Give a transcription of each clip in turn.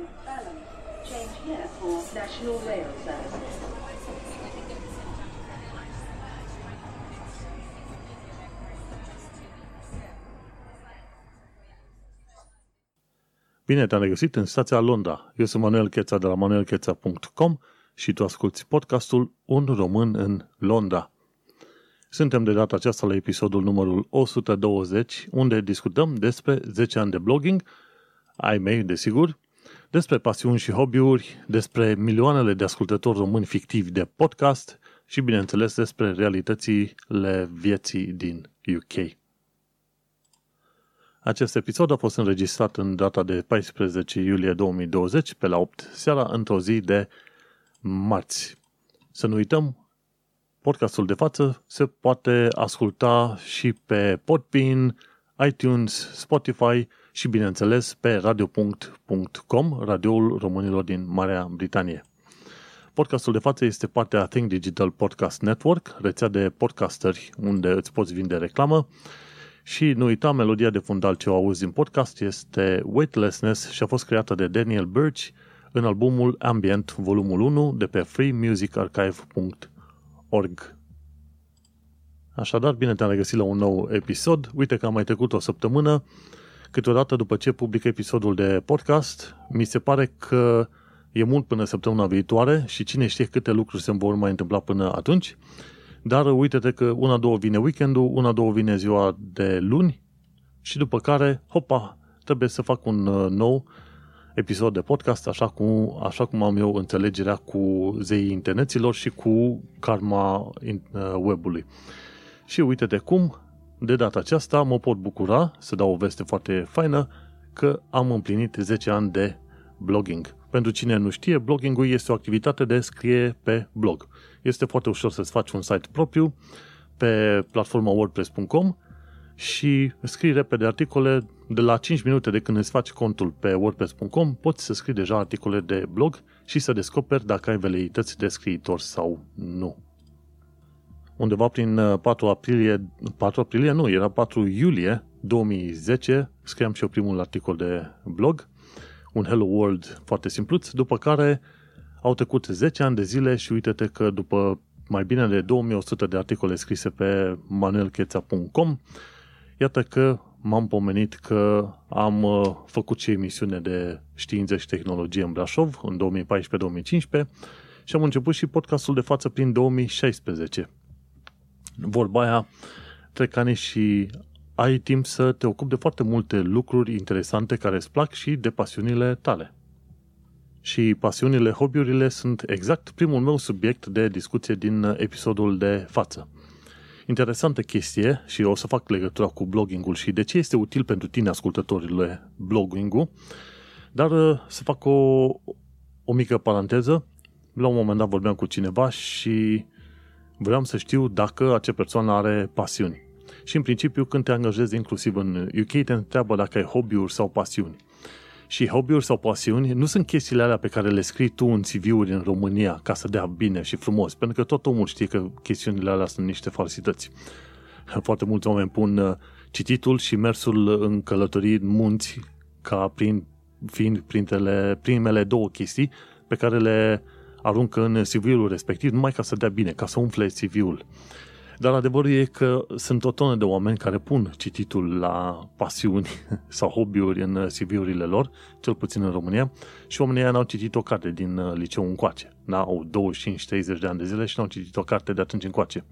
is Balham. Change here for National Rail Service. Bine te-am regăsit în stația Londra. Eu sunt Manuel Cheța de la manuelcheța.com și tu asculti podcastul Un român în Londra. Suntem de data aceasta la episodul numărul 120, unde discutăm despre 10 ani de blogging, ai mei, desigur, despre pasiuni și hobby-uri, despre milioanele de ascultători români fictivi de podcast și, bineînțeles, despre realitățile vieții din UK. Acest episod a fost înregistrat în data de 14 iulie 2020, pe la 8 seara, într-o zi de marți. Să nu uităm, podcastul de față se poate asculta și pe Podbean, iTunes, Spotify și, bineînțeles, pe radio.com, radioul românilor din Marea Britanie. Podcastul de față este partea Think Digital Podcast Network, rețea de podcasteri unde îți poți vinde reclamă și nu uita, melodia de fundal ce o auzi în podcast este Weightlessness și a fost creată de Daniel Birch în albumul Ambient volumul 1 de pe freemusicarchive.org. Așadar, bine te-am regăsit la un nou episod. Uite că am mai trecut o săptămână. Câteodată după ce public episodul de podcast, mi se pare că e mult până săptămâna viitoare și cine știe câte lucruri se vor mai întâmpla până atunci. Dar uite-te că una-două vine weekendul, una-două vine ziua de luni și după care, hopa, trebuie să fac un uh, nou episod de podcast, așa cum, așa cum am eu înțelegerea cu zeii interneților și cu karma uh, webului. Și uite-te cum, de data aceasta mă pot bucura să dau o veste foarte faină că am împlinit 10 ani de blogging. Pentru cine nu știe, bloggingul este o activitate de scrie pe blog. Este foarte ușor să-ți faci un site propriu pe platforma wordpress.com și scrii repede articole de la 5 minute de când îți faci contul pe wordpress.com, poți să scrii deja articole de blog și să descoperi dacă ai veleități de scriitor sau nu. Undeva prin 4 uh, aprilie, 4 aprilie nu, era 4 iulie 2010, scriam și eu primul articol de blog, un Hello World foarte simpluț, după care au trecut 10 ani de zile și uite-te că după mai bine de 2100 de articole scrise pe manuelcheța.com, iată că m-am pomenit că am uh, făcut și emisiune de științe și tehnologie în Brașov în 2014-2015 și am început și podcastul de față prin 2016. Vorba aia, trec ani și ai timp să te ocupi de foarte multe lucruri interesante care îți plac și de pasiunile tale. Și pasiunile, hobby-urile sunt exact primul meu subiect de discuție din episodul de față. Interesantă chestie și o să fac legătura cu bloggingul și de ce este util pentru tine, ascultătorile, bloggingul, dar uh, să fac o, o mică paranteză. La un moment dat vorbeam cu cineva și vreau să știu dacă acea persoană are pasiuni. Și în principiu, când te angajezi inclusiv în UK, te întreabă dacă ai hobby-uri sau pasiuni. Și hobby-uri sau pasiuni nu sunt chestiile alea pe care le scrii tu în CV-uri în România ca să dea bine și frumos, pentru că tot omul știe că chestiunile alea sunt niște falsități. Foarte mulți oameni pun uh, cititul și mersul în călătorii în munți ca prin, fiind printele, primele două chestii pe care le aruncă în CV-ul respectiv numai ca să dea bine, ca să umfle CV-ul. Dar adevărul e că sunt o tonă de oameni care pun cititul la pasiuni sau hobby-uri în CV-urile lor, cel puțin în România, și oamenii ăia n-au citit o carte din uh, liceu încoace. N-au 25-30 de ani de zile și n-au citit o carte de atunci încoace.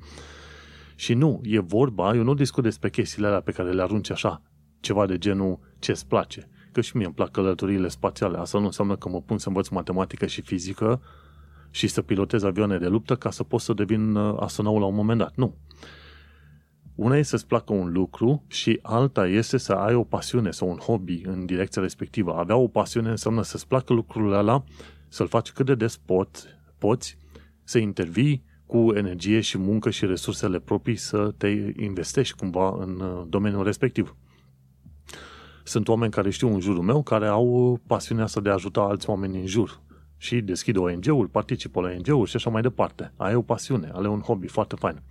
Și nu, e vorba, eu nu discut despre chestiile alea pe care le arunci așa, ceva de genul ce îți place. Că și mie îmi plac călătoriile spațiale. Asta nu înseamnă că mă pun să învăț matematică și fizică și să pilotez avioane de luptă ca să pot să devin uh, astronaut la un moment dat. Nu. Una este să-ți placă un lucru și alta este să ai o pasiune sau un hobby în direcția respectivă. Avea o pasiune înseamnă să-ți placă lucrul ăla, să-l faci cât de des poți, poți să intervii cu energie și muncă și resursele proprii să te investești cumva în uh, domeniul respectiv. Sunt oameni care știu în jurul meu care au pasiunea asta de a ajuta alți oameni în jur și deschid ONG-uri, participă la ONG-uri și așa mai departe. Ai o pasiune, ale un hobby foarte fain.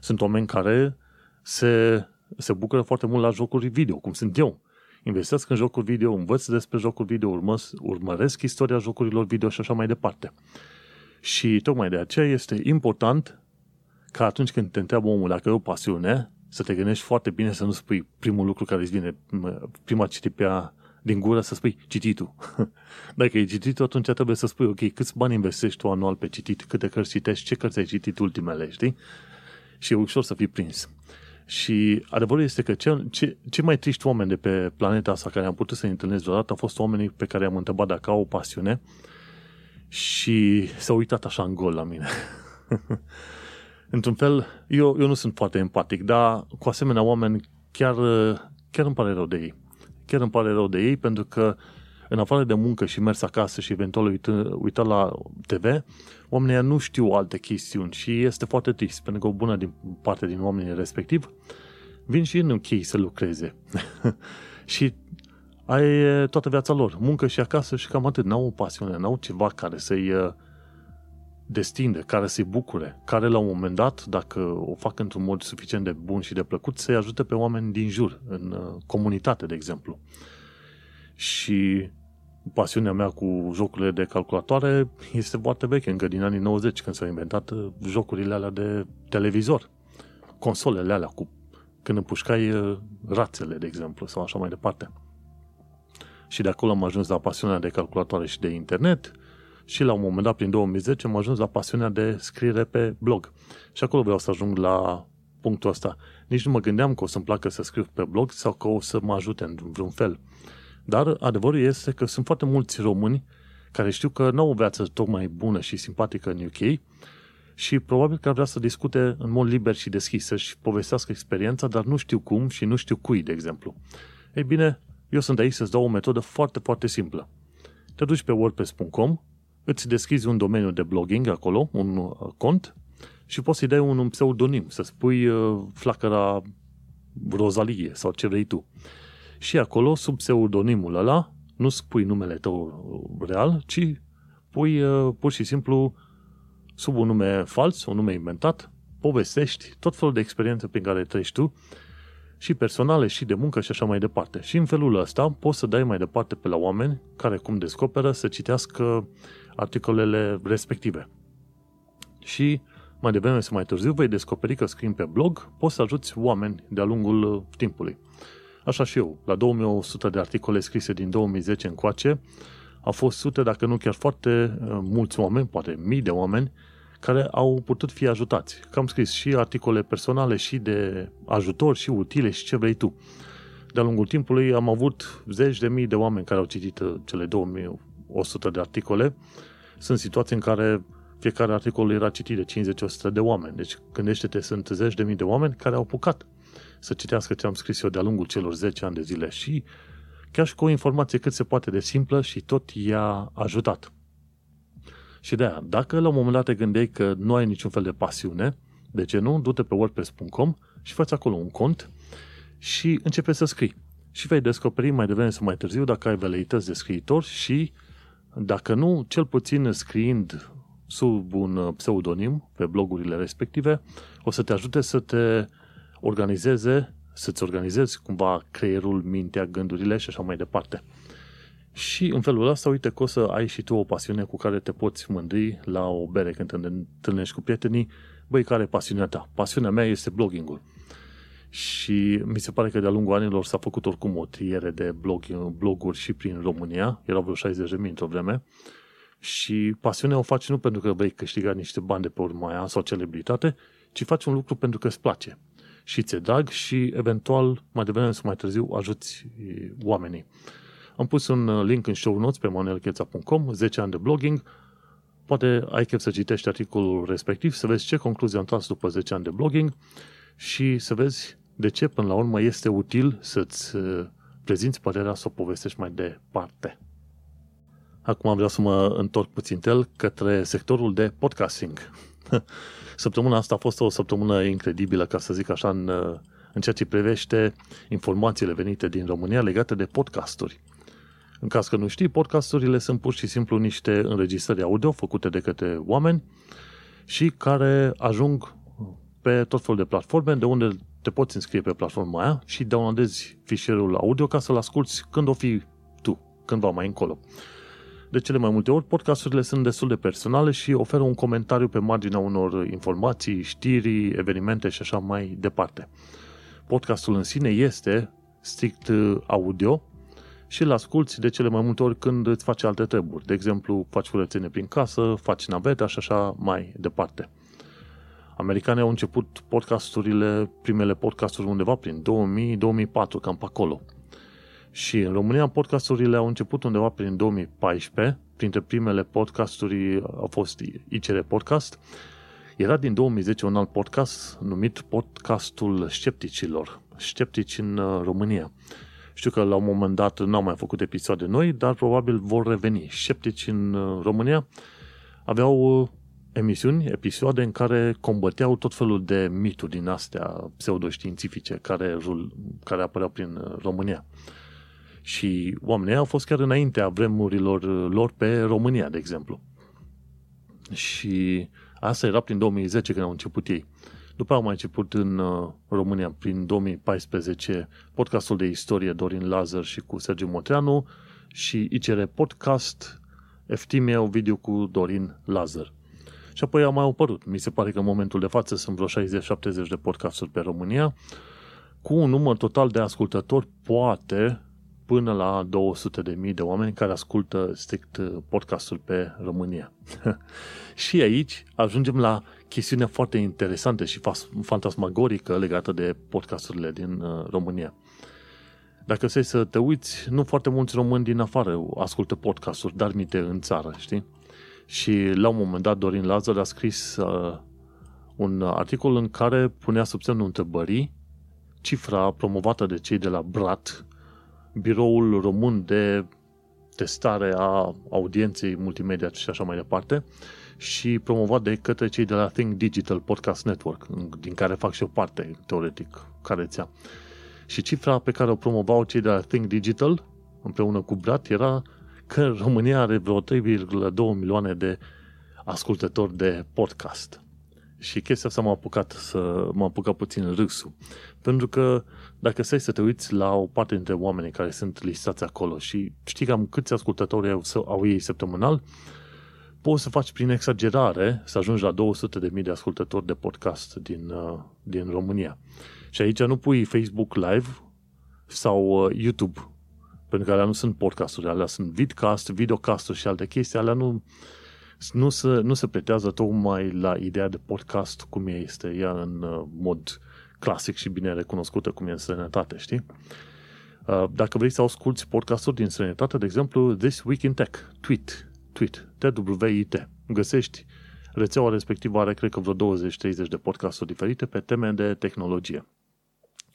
Sunt oameni care se, se bucură foarte mult la jocuri video, cum sunt eu. investesc în jocuri video, învăț despre jocuri video, urmă, urmăresc istoria jocurilor video și așa mai departe. Și tocmai de aceea este important ca atunci când te întreabă omul dacă e o pasiune, să te gândești foarte bine să nu spui primul lucru care îți vine, prima citipea din gură să spui cititul. Dacă e cititul, atunci trebuie să spui, ok, câți bani investești tu anual pe citit, câte cărți citești, ce cărți ai citit ultimele, știi? Și e ușor să fii prins. Și adevărul este că cel, ce, ce mai triști oameni de pe planeta asta care am putut să întâlnesc vreodată au fost oamenii pe care am întrebat dacă au o pasiune și s-au uitat așa în gol la mine. Într-un fel, eu, eu nu sunt foarte empatic, dar cu asemenea oameni chiar, chiar îmi pare rău de ei. Chiar îmi pare rău de ei pentru că în afară de muncă și mers acasă și eventual uită, uită la TV, oamenii nu știu alte chestiuni și este foarte trist, pentru că o bună din parte din oamenii respectiv vin și în chei să lucreze. și ai toată viața lor, muncă și acasă și cam atât. N-au o pasiune, n-au ceva care să-i uh, destinde, care să-i bucure, care la un moment dat, dacă o fac într-un mod suficient de bun și de plăcut, să-i ajute pe oameni din jur, în uh, comunitate, de exemplu. Și pasiunea mea cu jocurile de calculatoare este foarte veche, încă din anii 90, când s-au inventat uh, jocurile alea de televizor. Consolele alea cu când împușcai uh, rațele, de exemplu, sau așa mai departe. Și de acolo am ajuns la pasiunea de calculatoare și de internet și la un moment dat, prin 2010, am ajuns la pasiunea de scriere pe blog. Și acolo vreau să ajung la punctul ăsta. Nici nu mă gândeam că o să-mi placă să scriu pe blog sau că o să mă ajute în vreun fel. Dar adevărul este că sunt foarte mulți români care știu că nu au o viață tocmai bună și simpatică în UK și probabil că ar vrea să discute în mod liber și deschis, să-și povestească experiența, dar nu știu cum și nu știu cui, de exemplu. Ei bine, eu sunt aici să-ți dau o metodă foarte, foarte simplă. Te duci pe wordpress.com, îți deschizi un domeniu de blogging acolo, un uh, cont, și poți să-i dai un, pseudonim, să spui uh, flacăra Rozalie sau ce vrei tu. Și acolo, sub pseudonimul ăla, nu spui numele tău real, ci pui uh, pur și simplu sub un nume fals, un nume inventat, povestești tot felul de experiențe pe care treci tu și personale și de muncă și așa mai departe. Și în felul ăsta poți să dai mai departe pe la oameni care cum descoperă să citească articolele respective. Și mai devreme sau mai târziu vei descoperi că scrii pe blog, poți să ajuți oameni de-a lungul uh, timpului. Așa și eu, la 2100 de articole scrise din 2010 încoace, au fost sute, dacă nu chiar foarte uh, mulți oameni, poate mii de oameni, care au putut fi ajutați. Că am scris și articole personale și de ajutor și utile și ce vrei tu. De-a lungul timpului am avut zeci de mii de oameni care au citit uh, cele 2100 de articole. Sunt situații în care fiecare articol era citit de 50-100 de oameni. Deci gândește-te, sunt zeci de mii de oameni care au apucat să citească ce am scris eu de-a lungul celor 10 ani de zile și chiar și cu o informație cât se poate de simplă și tot i-a ajutat. Și de aia, dacă la un moment dat te gândeai că nu ai niciun fel de pasiune, de ce nu? Du-te pe wordpress.com și faci acolo un cont și începe să scrii. Și vei descoperi mai devreme sau mai târziu dacă ai veleități de scriitor și dacă nu, cel puțin scriind sub un pseudonim pe blogurile respective, o să te ajute să te organizeze, să-ți organizezi cumva creierul, mintea, gândurile și așa mai departe. Și în felul ăsta, uite că o să ai și tu o pasiune cu care te poți mândri la o bere când te întâlnești cu prietenii. Băi, care e pasiunea ta? Pasiunea mea este bloggingul. Și mi se pare că de-a lungul anilor s-a făcut oricum o triere de blog, bloguri și prin România. Erau vreo 60 de mii într-o vreme. Și pasiunea o faci nu pentru că vei câștiga niște bani de pe urma aia sau celebritate, ci faci un lucru pentru că îți place. Și ți-e drag și eventual mai devreme sau mai târziu ajuți oamenii. Am pus un uh, link în show notes pe manuelcheța.com, 10 ani de blogging. Poate ai chef să citești articolul respectiv, să vezi ce concluzie am tras după 10 ani de blogging și să vezi de ce până la urmă este util să-ți uh, prezinți părerea să o povestești mai departe. Acum vreau să mă întorc puțin el către sectorul de podcasting. Săptămâna asta a fost o săptămână incredibilă, ca să zic așa, în, uh, în ceea ce privește informațiile venite din România legate de podcasturi. În caz că nu știi, podcasturile sunt pur și simplu niște înregistrări audio făcute de către oameni și care ajung pe tot felul de platforme de unde te poți înscrie pe platforma aia și downloadezi fișierul audio ca să-l asculti când o fi tu, cândva mai încolo. De cele mai multe ori, podcasturile sunt destul de personale și oferă un comentariu pe marginea unor informații, știri, evenimente și așa mai departe. Podcastul în sine este strict uh, audio și îl asculti de cele mai multe ori când îți faci alte treburi. De exemplu, faci curățenie prin casă, faci naveta și așa mai departe. Americanii au început podcasturile, primele podcasturi undeva prin 2000-2004, cam pe acolo. Și în România podcasturile au început undeva prin 2014, printre primele podcasturi a fost ICR Podcast. Era din 2010 un alt podcast numit Podcastul Scepticilor, Sceptici în uh, România. Știu că la un moment dat n-au mai făcut episoade noi, dar probabil vor reveni. Sceptici în uh, România aveau uh, emisiuni, episoade în care combăteau tot felul de mituri din astea pseudoștiințifice care, care apăreau prin România. Și oamenii au fost chiar înaintea vremurilor lor pe România, de exemplu. Și asta era prin 2010 când au început ei. După au mai început în uh, România prin 2014 podcastul de istorie Dorin Lazar și cu Sergiu Motreanu și ICR Podcast Eftimie video cu Dorin Lazar. Și apoi au mai apărut. Mi se pare că în momentul de față sunt vreo 60-70 de podcasturi pe România cu un număr total de ascultători poate până la 200 de mii de oameni care ascultă strict uh, podcastul pe România. și aici ajungem la chestiune foarte interesantă și fantasmagorică legată de podcasturile din uh, România. Dacă să să te uiți, nu foarte mulți români din afară ascultă podcasturi, dar mite în țară, știi? Și la un moment dat Dorin Lazar a scris uh, un articol în care punea sub semnul întrebării cifra promovată de cei de la Brat, biroul român de testare a audienței multimedia și așa mai departe și promovat de către cei de la Think Digital Podcast Network, din care fac și o parte, teoretic, ca rețea. Și cifra pe care o promovau cei de la Think Digital, împreună cu Brat, era că România are vreo 3,2 milioane de ascultători de podcast. Și chestia asta m-a apucat să m-a apucat puțin râsul. Pentru că dacă stai să te uiți la o parte dintre oamenii care sunt listați acolo și știi cam câți ascultători au, au ei săptămânal, poți să faci prin exagerare să ajungi la 200.000 de ascultători de podcast din, uh, din România. Și aici nu pui Facebook Live sau uh, YouTube, pentru că alea nu sunt podcasturi, alea sunt vidcast, videocasturi și alte chestii, alea nu, nu, se, nu se pretează tocmai la ideea de podcast cum este ea în uh, mod clasic și bine recunoscută cum e în străinătate, știi? Uh, dacă vrei să asculti podcasturi din străinătate, de exemplu, This Week in Tech, Tweet, Tweet, T-W-I-T, găsești rețeaua respectivă are, cred că, vreo 20-30 de podcasturi diferite pe teme de tehnologie.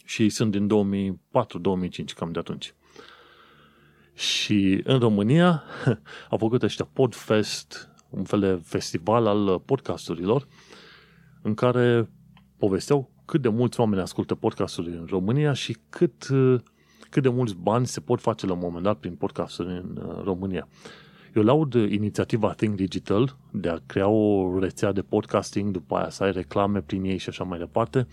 Și sunt din 2004-2005, cam de atunci. Și în România au făcut ăștia Podfest, un fel de festival al podcasturilor, în care povesteau cât de mulți oameni ascultă podcasturi în România și cât, cât de mulți bani se pot face la un moment dat prin podcasturi în uh, România. Eu laud inițiativa Think Digital de a crea o rețea de podcasting, după aia să ai reclame prin ei și așa mai departe,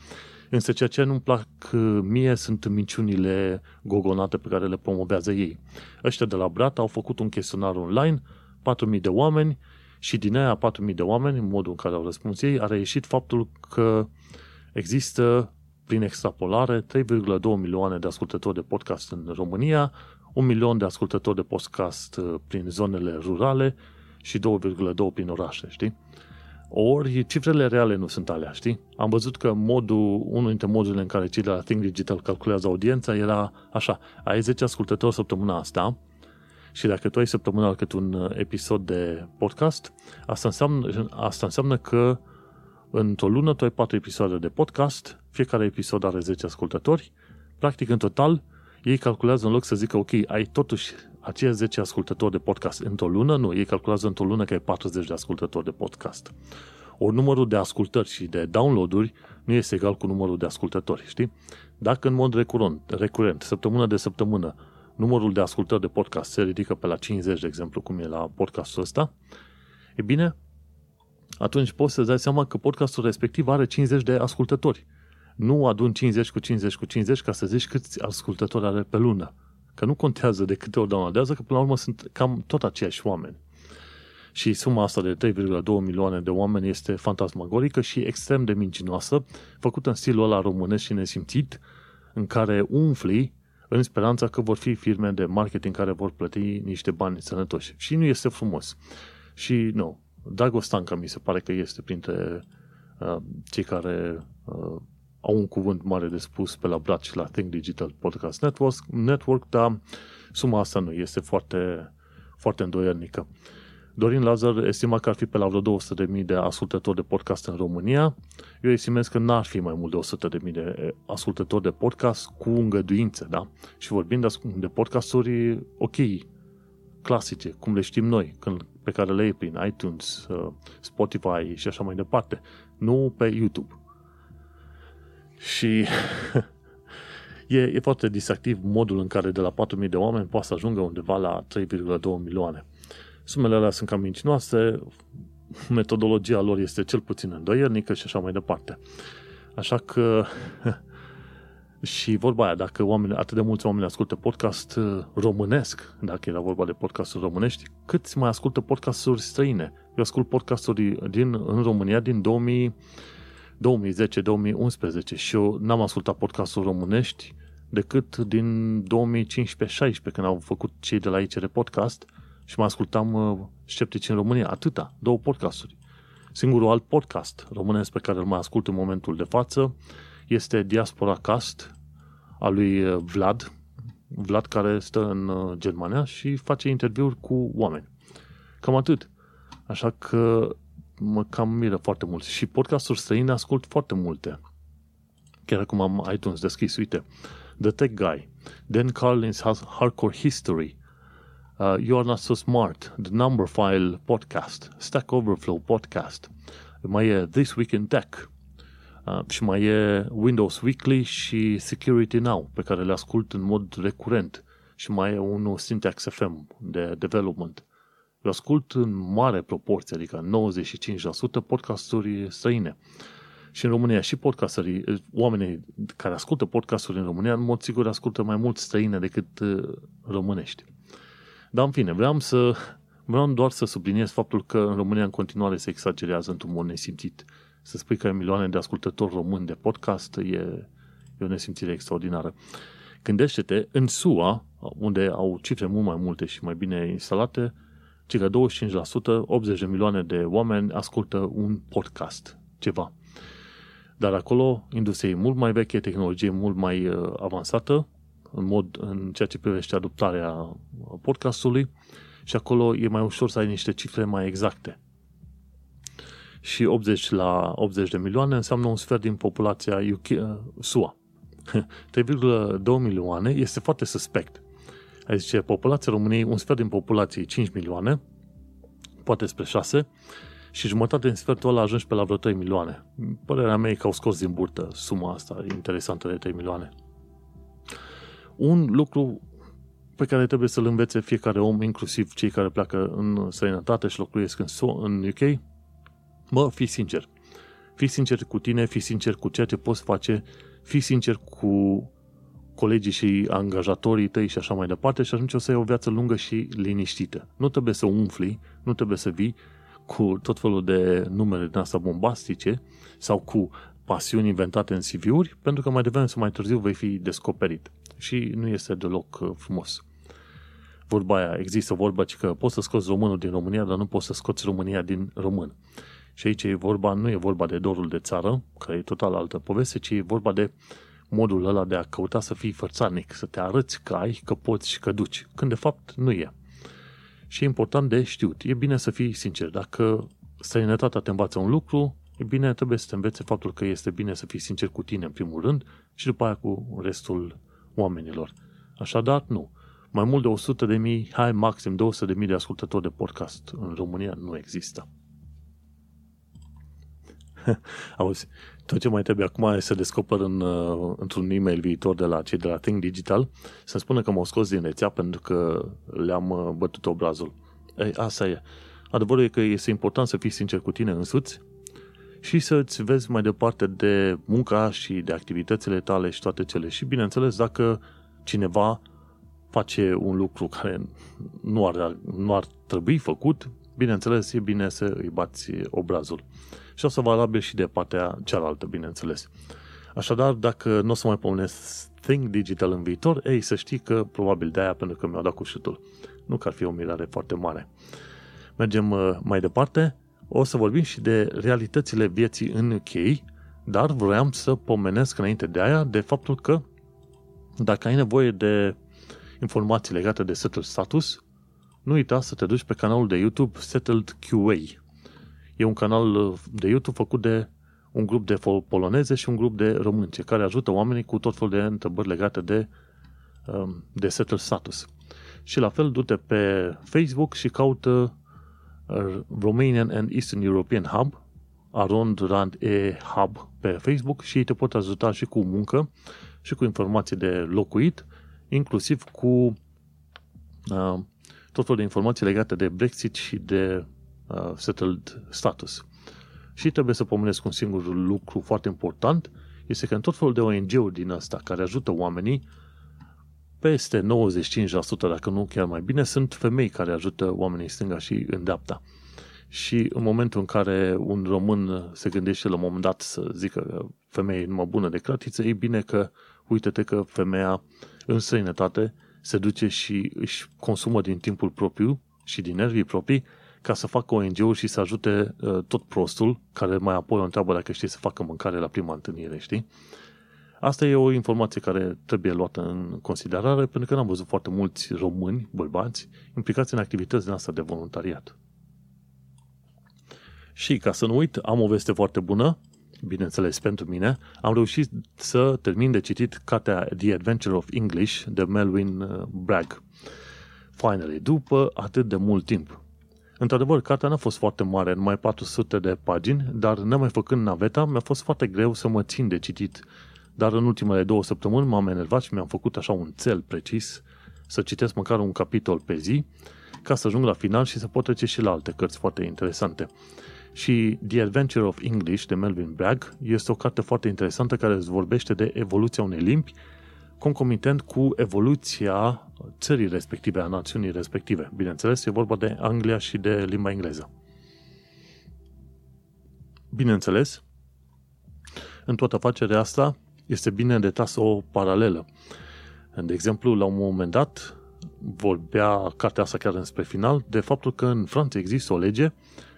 însă ceea ce nu-mi plac uh, mie sunt minciunile gogonate pe care le promovează ei. Ăștia de la Brat au făcut un chestionar online, 4.000 de oameni, și din aia 4.000 de oameni, în modul în care au răspuns ei, a reieșit faptul că există, prin extrapolare, 3,2 milioane de ascultători de podcast în România, un milion de ascultători de podcast uh, prin zonele rurale și 2,2 prin orașe, știi? Ori cifrele reale nu sunt alea, știi? Am văzut că modul, unul dintre modurile în care cei de la Think Digital calculează audiența era așa, ai 10 ascultători săptămâna asta și dacă tu ai săptămânal cât un uh, episod de podcast, asta înseamnă, asta înseamnă că într-o lună tu ai 4 episoade de podcast, fiecare episod are 10 ascultători, practic în total ei calculează în loc să zică ok, ai totuși aceia 10 ascultători de podcast într-o lună, nu, ei calculează într-o lună că ai 40 de ascultători de podcast. Ori numărul de ascultări și de downloaduri nu este egal cu numărul de ascultători, știi? Dacă în mod recurent, recurent săptămână de săptămână, numărul de ascultări de podcast se ridică pe la 50, de exemplu, cum e la podcastul ăsta, e bine, atunci poți să-ți dai seama că podcastul respectiv are 50 de ascultători. Nu adun 50 cu 50 cu 50 ca să zici câți ascultători are pe lună. Că nu contează de câte ori downloadează, că până la urmă sunt cam tot aceiași oameni. Și suma asta de 3,2 milioane de oameni este fantasmagorică și extrem de mincinoasă, făcută în stilul ăla românesc și nesimțit, în care umfli în speranța că vor fi firme de marketing care vor plăti niște bani sănătoși. Și nu este frumos. Și nu, Dagostanca mi se pare că este printre uh, cei care uh, au un cuvânt mare de spus pe la braci la Think Digital Podcast Network, Network dar suma asta nu este foarte, foarte îndoielnică. Dorin Lazar estima că ar fi pe la vreo 200.000 de ascultători de podcast în România. Eu estimez că n-ar fi mai mult de 100.000 de ascultători de podcast cu îngăduință, da? Și vorbind de, de podcasturi, ok, clasice, cum le știm noi, când, pe care le iei prin iTunes, uh, Spotify și așa mai departe, nu pe YouTube. Și e, e foarte distractiv modul în care de la 4.000 de oameni poate să ajungă undeva la 3,2 milioane. Sumele alea sunt cam mincinoase, metodologia lor este cel puțin îndoielnică și așa mai departe. Așa că și vorba aia, dacă oameni, atât de mulți oameni ascultă podcast uh, românesc, dacă era vorba de podcasturi românești, câți mai ascultă podcasturi străine? Eu ascult podcasturi din, în România din 2000, 2010-2011 și eu n-am ascultat podcasturi românești decât din 2015-16 când au făcut cei de la ICR Podcast și mă ascultam uh, sceptici în România. Atâta, două podcasturi. Singurul alt podcast românesc pe care îl mai ascult în momentul de față este Diaspora Cast al lui uh, Vlad, Vlad care stă în uh, Germania și face interviuri cu oameni. Cam atât. Așa că mă cam miră foarte mult. Și podcasturi străine ascult foarte multe. Chiar acum am iTunes deschis, uite. The Tech Guy, Dan Carlin's Hardcore History, uh, You Are Not So Smart, The Number File Podcast, Stack Overflow Podcast, mai e This Week in Tech, uh, și mai e Windows Weekly și Security Now, pe care le ascult în mod recurent. Și mai e unul Syntax FM de development. Eu ascult în mare proporție, adică 95% podcasturi străine. Și în România și podcasterii, oamenii care ascultă podcasturi în România, în mod sigur ascultă mai mult străine decât uh, românești. Dar în fine, vreau să vreau doar să subliniez faptul că în România în continuare se exagerează într-un mod nesimțit. Să spui că ai milioane de ascultători români de podcast e, e o nesimțire extraordinară. Gândește-te, în SUA, unde au cifre mult mai multe și mai bine instalate, circa 25%, 80 de milioane de oameni ascultă un podcast, ceva. Dar acolo industria e mult mai veche, tehnologie mult mai uh, avansată în, mod, în ceea ce privește adoptarea podcastului și acolo e mai ușor să ai niște cifre mai exacte. Și 80 la 80 de milioane înseamnă un sfert din populația UK, uh, SUA. 3,2 milioane este foarte suspect. Ai zice, populația României, un sfert din populație, 5 milioane, poate spre 6, și jumătate din sfertul ăla ajungi pe la vreo 3 milioane. Părerea mea e că au scos din burtă suma asta interesantă de 3 milioane. Un lucru pe care trebuie să-l învețe fiecare om, inclusiv cei care pleacă în străinătate și locuiesc în, în UK, mă, fii sincer. Fii sincer cu tine, fii sincer cu ceea ce poți face, fii sincer cu colegii și angajatorii tăi și așa mai departe și atunci o să ai o viață lungă și liniștită. Nu trebuie să umfli, nu trebuie să vii cu tot felul de numere din asta bombastice sau cu pasiuni inventate în CV-uri, pentru că mai devreme sau mai târziu vei fi descoperit. Și nu este deloc uh, frumos. Vorba aia, există vorba că poți să scoți românul din România, dar nu poți să scoți România din român. Și aici e vorba, nu e vorba de dorul de țară, care e total altă poveste, ci e vorba de modul ăla de a căuta să fii fărțarnic, să te arăți că ai, că poți și că duci, când de fapt nu e. Și e important de știut. E bine să fii sincer. Dacă străinătatea te învață un lucru, e bine, trebuie să te învețe faptul că este bine să fii sincer cu tine în primul rând și după aia cu restul oamenilor. Așadar, nu. Mai mult de 100 de mii, hai maxim 200 de mii de ascultători de podcast în România nu există. Auzi, tot ce mai trebuie acum e să descoper în, uh, într-un e-mail viitor de la cei de la Think Digital să-mi spună că m-au scos din rețea pentru că le-am uh, bătut obrazul. Ei, asta e. Adevărul e că este important să fii sincer cu tine însuți și să-ți vezi mai departe de munca și de activitățile tale și toate cele. Și bineînțeles, dacă cineva face un lucru care nu ar, nu ar trebui făcut, bineînțeles, e bine să îi bați obrazul. Și o să valabil și de partea cealaltă, bineînțeles. Așadar, dacă nu o să mai pomenesc Think Digital în viitor, ei, să știi că probabil de aia pentru că mi-au dat cu șutul. Nu că ar fi o mirare foarte mare. Mergem uh, mai departe. O să vorbim și de realitățile vieții în UK, dar vreau să pomenesc înainte de aia de faptul că dacă ai nevoie de informații legate de Settled Status, nu uita să te duci pe canalul de YouTube Settled QA. E un canal uh, de YouTube făcut de un grup de poloneze și un grup de românce care ajută oamenii cu tot felul de întrebări legate de, um, de Settled Status. Și la fel, du-te pe Facebook și caută uh, Romanian and Eastern European Hub, Arond Rand E Hub pe Facebook și ei te pot ajuta și cu muncă și cu informații de locuit, inclusiv cu uh, tot felul de informații legate de Brexit și de uh, settled status. Și trebuie să pomenesc un singur lucru foarte important, este că în tot felul de ONG-uri din asta care ajută oamenii, peste 95%, dacă nu chiar mai bine, sunt femei care ajută oamenii stânga și în dreapta. Și în momentul în care un român se gândește la un moment dat să zică că femeia e numai bună de cratiță, e bine că uite-te că femeia în străinătate se duce și își consumă din timpul propriu și din nervii proprii ca să facă ONG-uri și să ajute uh, tot prostul, care mai apoi o întreabă dacă știe să facă mâncare la prima întâlnire, știi? Asta e o informație care trebuie luată în considerare, pentru că n-am văzut foarte mulți români, bărbați, implicați în activități din asta de voluntariat. Și ca să nu uit, am o veste foarte bună, bineînțeles pentru mine, am reușit să termin de citit cartea The Adventure of English de Melvin uh, Bragg. Finally, după atât de mult timp. Într-adevăr, cartea n-a fost foarte mare, numai 400 de pagini, dar nemai făcând naveta, mi-a fost foarte greu să mă țin de citit. Dar în ultimele două săptămâni m-am enervat și mi-am făcut așa un cel precis să citesc măcar un capitol pe zi, ca să ajung la final și să pot trece și la alte cărți foarte interesante. Și The Adventure of English de Melvin Bragg este o carte foarte interesantă care îți vorbește de evoluția unei limbi concomitent cu evoluția țării respective, a națiunii respective. Bineînțeles, e vorba de Anglia și de limba engleză. Bineînțeles, în toată afacerea asta este bine de tas o paralelă. De exemplu, la un moment dat, vorbea cartea asta chiar înspre final, de faptul că în Franța există o lege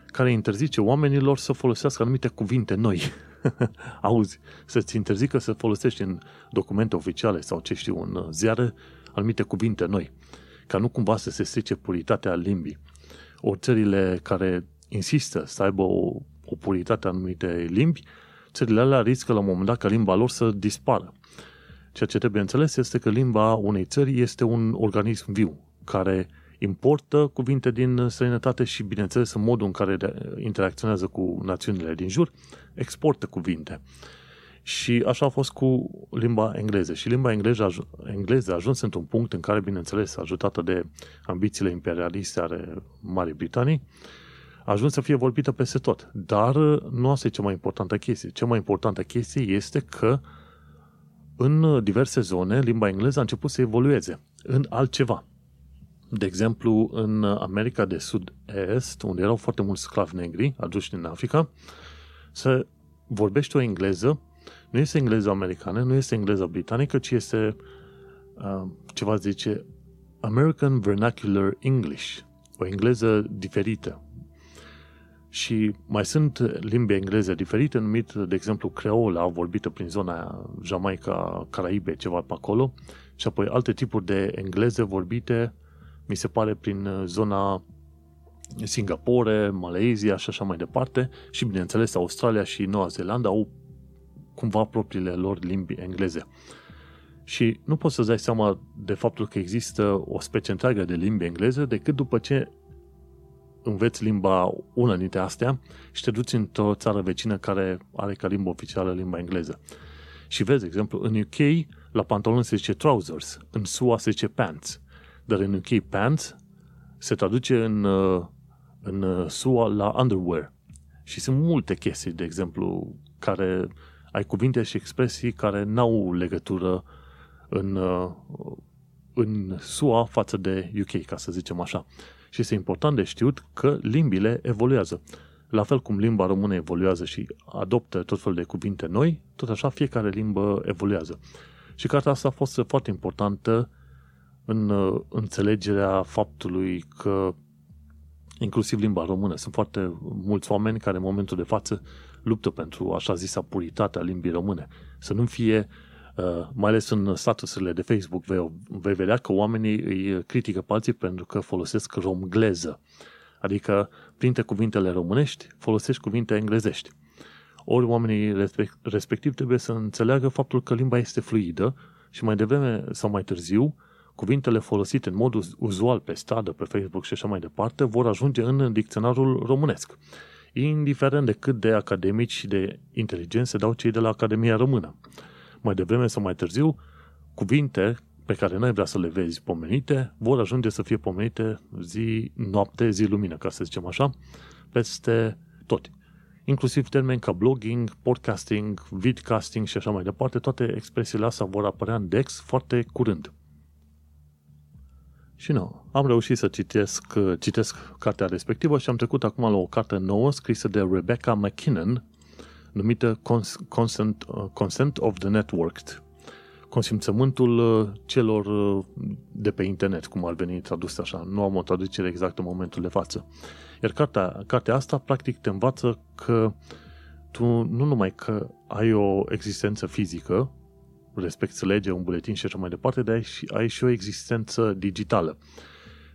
care interzice oamenilor să folosească anumite cuvinte noi. Auzi, să-ți interzică să folosești în documente oficiale sau ce știu, în ziare, anumite cuvinte noi, ca nu cumva să se strice puritatea limbii. Ori țările care insistă să aibă o, o puritate a anumite limbi, țările alea riscă la un moment dat ca limba lor să dispară. Ceea ce trebuie înțeles este că limba unei țări este un organism viu, care importă cuvinte din străinătate și, bineînțeles, în modul în care interacționează cu națiunile din jur, exportă cuvinte. Și așa a fost cu limba engleză. Și limba engleză, engleză a ajuns într-un punct în care, bineînțeles, ajutată de ambițiile imperialiste ale Marii Britanii, a ajuns să fie vorbită peste tot. Dar nu asta e cea mai importantă chestie. Cea mai importantă chestie este că în diverse zone limba engleză a început să evolueze în altceva. De exemplu, în America de Sud-Est, unde erau foarte mulți sclavi negri aduși din Africa, se vorbește o engleză, nu este engleză americană, nu este engleză britanică, ci este uh, ceva zice American Vernacular English, o engleză diferită. Și mai sunt limbi engleze diferite, numit, de exemplu, creola, vorbită prin zona Jamaica, Caraibe, ceva pe acolo, și apoi alte tipuri de engleze vorbite mi se pare, prin uh, zona Singapore, Malaysia și așa mai departe și, bineînțeles, Australia și Noua Zeelandă au cumva propriile lor limbi engleze. Și nu poți să-ți dai seama de faptul că există o specie întreagă de limbi engleze decât după ce înveți limba una dintre astea și te duci într-o țară vecină care are ca limbă oficială limba engleză. Și vezi, de exemplu, în UK la pantaloni se zice trousers, în SUA se zice pants, dar în UK pants se traduce în, uh, în uh, SUA la underwear. Și sunt multe chestii, de exemplu, care ai cuvinte și expresii care n-au legătură în, uh, în SUA față de UK, ca să zicem așa. Și este important de știut că limbile evoluează. La fel cum limba română evoluează și adoptă tot felul de cuvinte noi, tot așa fiecare limbă evoluează. Și cartea asta a fost foarte importantă în uh, înțelegerea faptului că inclusiv limba română. Sunt foarte mulți oameni care în momentul de față luptă pentru așa zisa puritatea limbii române. Să nu fie, uh, mai ales în statusurile de Facebook, vei, vei vedea că oamenii îi critică pe alții pentru că folosesc romgleză. Adică, printre cuvintele românești, folosești cuvinte englezești. Ori oamenii respectiv trebuie să înțeleagă faptul că limba este fluidă și mai devreme sau mai târziu, cuvintele folosite în mod uzual pe stradă, pe Facebook și așa mai departe, vor ajunge în dicționarul românesc. Indiferent de cât de academici și de inteligenți se dau cei de la Academia Română. Mai devreme sau mai târziu, cuvinte pe care n-ai vrea să le vezi pomenite, vor ajunge să fie pomenite zi, noapte, zi, lumină, ca să zicem așa, peste tot. Inclusiv termeni ca blogging, podcasting, vidcasting și așa mai departe, toate expresiile astea vor apărea în DEX foarte curând. Și nu, am reușit să citesc, citesc cartea respectivă și am trecut acum la o carte nouă scrisă de Rebecca McKinnon numită Consent, Consent of the Networked consimțământul uh, celor uh, de pe internet, cum ar veni tradus așa. Nu am o traducere exactă în momentul de față. Iar cartea, cartea asta, practic, te învață că tu nu numai că ai o existență fizică, respecti lege, un buletin și așa mai departe, dar ai și, ai și o existență digitală.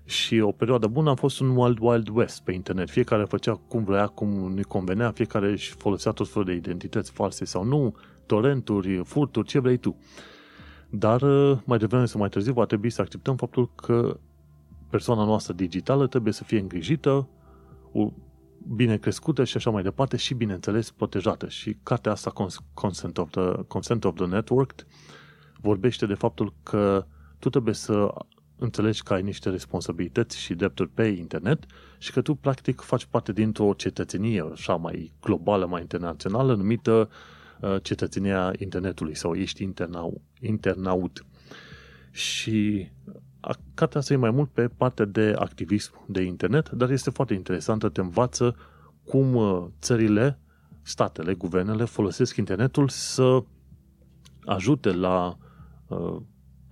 Și o perioadă bună a fost un Wild Wild West pe internet. Fiecare făcea cum vrea, cum nu convenea, fiecare își folosea tot felul de identități false sau nu, torrenturi, furturi, ce vrei tu. Dar uh, mai devreme sau mai târziu va trebui să acceptăm faptul că persoana noastră digitală trebuie să fie îngrijită, bine crescută și așa mai departe și, bineînțeles, protejată. Și cartea asta, Consent of the, Consent of the Network, vorbește de faptul că tu trebuie să înțelegi că ai niște responsabilități și drepturi pe internet și că tu, practic, faci parte dintr-o cetățenie așa mai globală, mai internațională, numită Uh, cetățenia internetului sau ești internau, internaut. Și cartea asta e mai mult pe partea de activism de internet, dar este foarte interesantă, te învață cum uh, țările, statele, guvernele folosesc internetul să ajute la uh,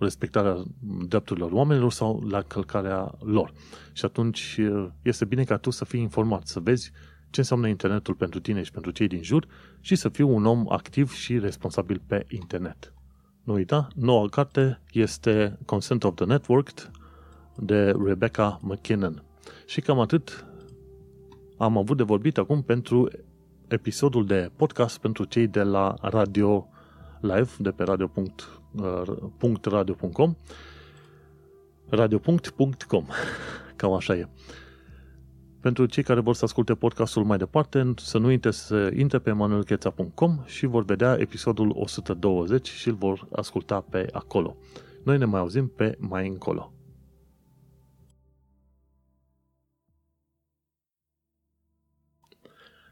respectarea drepturilor oamenilor sau la călcarea lor. Și atunci este bine ca tu să fii informat, să vezi ce înseamnă internetul pentru tine și pentru cei din jur și să fiu un om activ și responsabil pe internet. Nu uita, noua carte este Consent of the Networked de Rebecca McKinnon. Și cam atât am avut de vorbit acum pentru episodul de podcast pentru cei de la Radio Live, de pe radio.radio.com radio.com Cam așa e. Pentru cei care vor să asculte podcastul mai departe, să nu uite să intre pe manuelcheța.com și vor vedea episodul 120 și îl vor asculta pe acolo. Noi ne mai auzim pe mai încolo.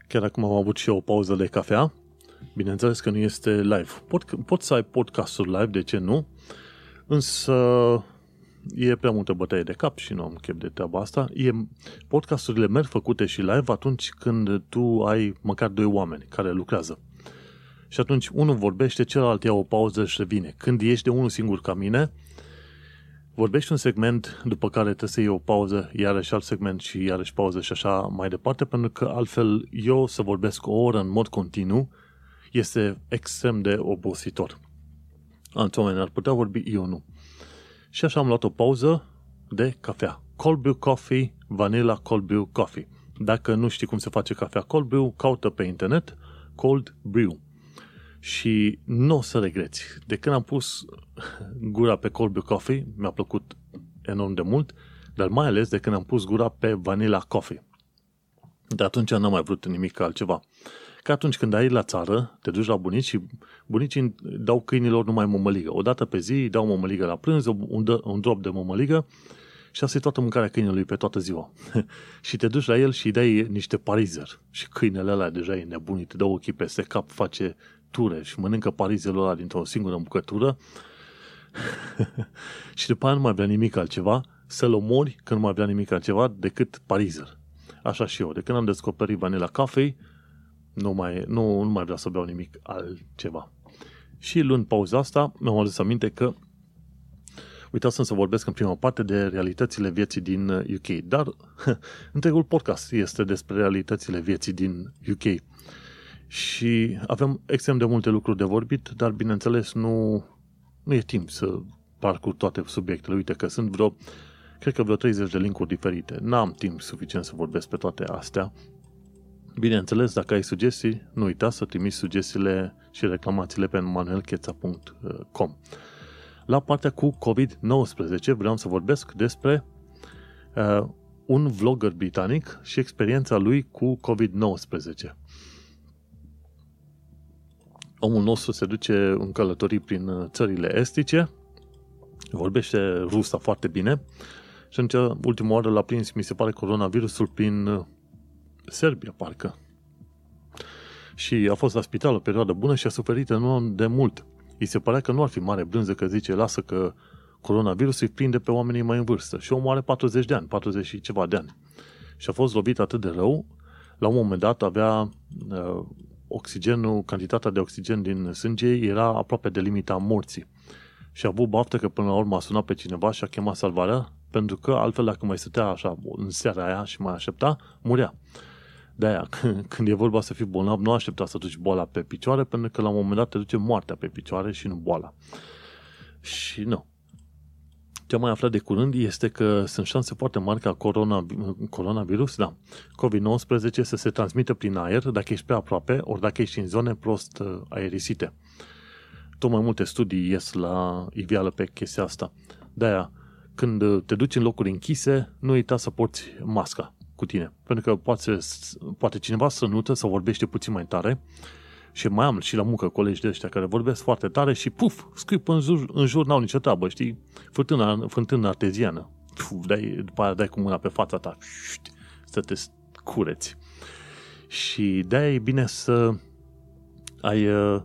Chiar acum am avut și eu o pauză de cafea. Bineînțeles că nu este live. Pot, pot să ai podcasturi live, de ce nu? Însă e prea multă bătaie de cap și nu am chef de treaba asta. E, podcasturile merg făcute și live atunci când tu ai măcar doi oameni care lucrează. Și atunci unul vorbește, celălalt ia o pauză și revine. Când ești de unul singur ca mine, vorbești un segment, după care trebuie să iei o pauză, iarăși alt segment și iarăși pauză și așa mai departe, pentru că altfel eu să vorbesc o oră în mod continuu este extrem de obositor. Alți oameni ar putea vorbi, eu nu. Și așa am luat o pauză de cafea. Cold brew coffee, vanilla cold brew coffee. Dacă nu știi cum se face cafea cold brew, caută pe internet cold brew. Și nu o să regreți. De când am pus gura pe cold brew coffee, mi-a plăcut enorm de mult, dar mai ales de când am pus gura pe vanilla coffee. De atunci n-am mai vrut nimic altceva. Că atunci când ai la țară, te duci la bunici și bunicii dau câinilor numai mămăligă. O dată pe zi îi dau mămăligă la prânz, un, un drop de mămăligă și asta e toată mâncarea câinelui pe toată ziua. și te duci la el și îi dai niște parizer. Și câinele ăla deja e nebunit, te dă ochii peste cap, face ture și mănâncă parizerul ăla dintr-o singură bucătură și după aia nu mai vrea nimic altceva, să-l omori când nu mai vrea nimic altceva decât parizer. Așa și eu. De când am descoperit vanila cafei, nu mai, nu, nu mai vreau să beau nimic altceva. Și luând pauza asta, mi-am adus aminte că uitasem să vorbesc în prima parte de realitățile vieții din UK, dar întregul podcast este despre realitățile vieții din UK. Și avem extrem de multe lucruri de vorbit, dar bineînțeles nu, nu e timp să parcurg toate subiectele. Uite că sunt vreo, cred că vreo 30 de linkuri diferite. N-am timp suficient să vorbesc pe toate astea. Bineînțeles, dacă ai sugestii, nu uita să trimiți sugestiile și reclamațiile pe manuelcheța.com. La partea cu COVID-19 vreau să vorbesc despre uh, un vlogger britanic și experiența lui cu COVID-19 omul nostru se duce în călătorii prin uh, țările estice, vorbește rusa foarte bine și atunci, ultima oară l-a prins, mi se pare, coronavirusul prin uh, Serbia, parcă. Și a fost la spital o perioadă bună și a suferit enorm de mult. Îi se părea că nu ar fi mare brânză că zice, lasă că coronavirusul îi prinde pe oamenii mai în vârstă. Și omul are 40 de ani, 40 și ceva de ani. Și a fost lovit atât de rău, la un moment dat avea uh, oxigenul, cantitatea de oxigen din sânge era aproape de limita morții. Și a avut baftă că până la urmă a sunat pe cineva și a chemat salvarea, pentru că altfel dacă mai stătea așa în seara aia și mai aștepta, murea. De-aia, când e vorba să fii bolnav, nu aștepta să duci boala pe picioare, pentru că la un moment dat te duce moartea pe picioare și nu boala. Și nu. Ce am mai aflat de curând este că sunt șanse foarte mari ca corona, coronavirus, da, COVID-19 să se transmită prin aer dacă ești pe aproape, ori dacă ești în zone prost uh, aerisite. Tot mai multe studii ies la iveală pe chestia asta. De-aia, când uh, te duci în locuri închise, nu uita să porți masca cu tine. Pentru că poate, poate cineva să nută, să vorbește puțin mai tare și mai am și la muncă colegi de ăștia care vorbesc foarte tare și puf, scrii în jur, în jur n-au nicio treabă, știi? Fântâna, fântână arteziană. Puf, dai, după aia dai cu mâna pe fața ta. Ști, să te cureți. Și de-aia e bine să ai uh,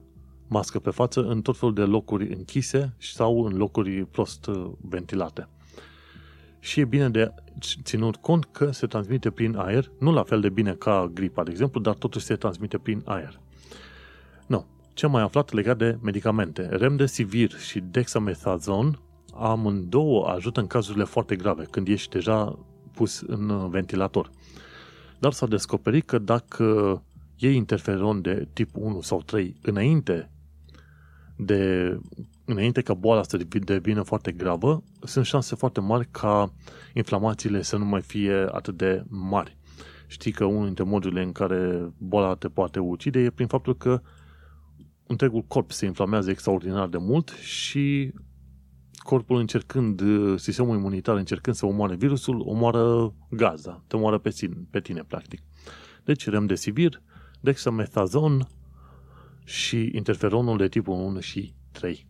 mască pe față în tot felul de locuri închise sau în locuri prost uh, ventilate. Și e bine de ținut cont că se transmite prin aer, nu la fel de bine ca gripa, de exemplu, dar totuși se transmite prin aer. Nu. Ce am mai aflat legat de medicamente? Remdesivir și dexamethasone amândouă ajută în cazurile foarte grave, când ești deja pus în ventilator. Dar s-a descoperit că dacă iei interferon de tip 1 sau 3 înainte de înainte ca boala să devină foarte gravă, sunt șanse foarte mari ca inflamațiile să nu mai fie atât de mari. Știi că unul dintre modurile în care boala te poate ucide e prin faptul că întregul corp se inflamează extraordinar de mult și corpul încercând, sistemul imunitar încercând să omoare virusul, omoară gazda, te omoară pe tine, pe tine practic. Deci remdesivir, dexamethasone și interferonul de tipul 1 și 3.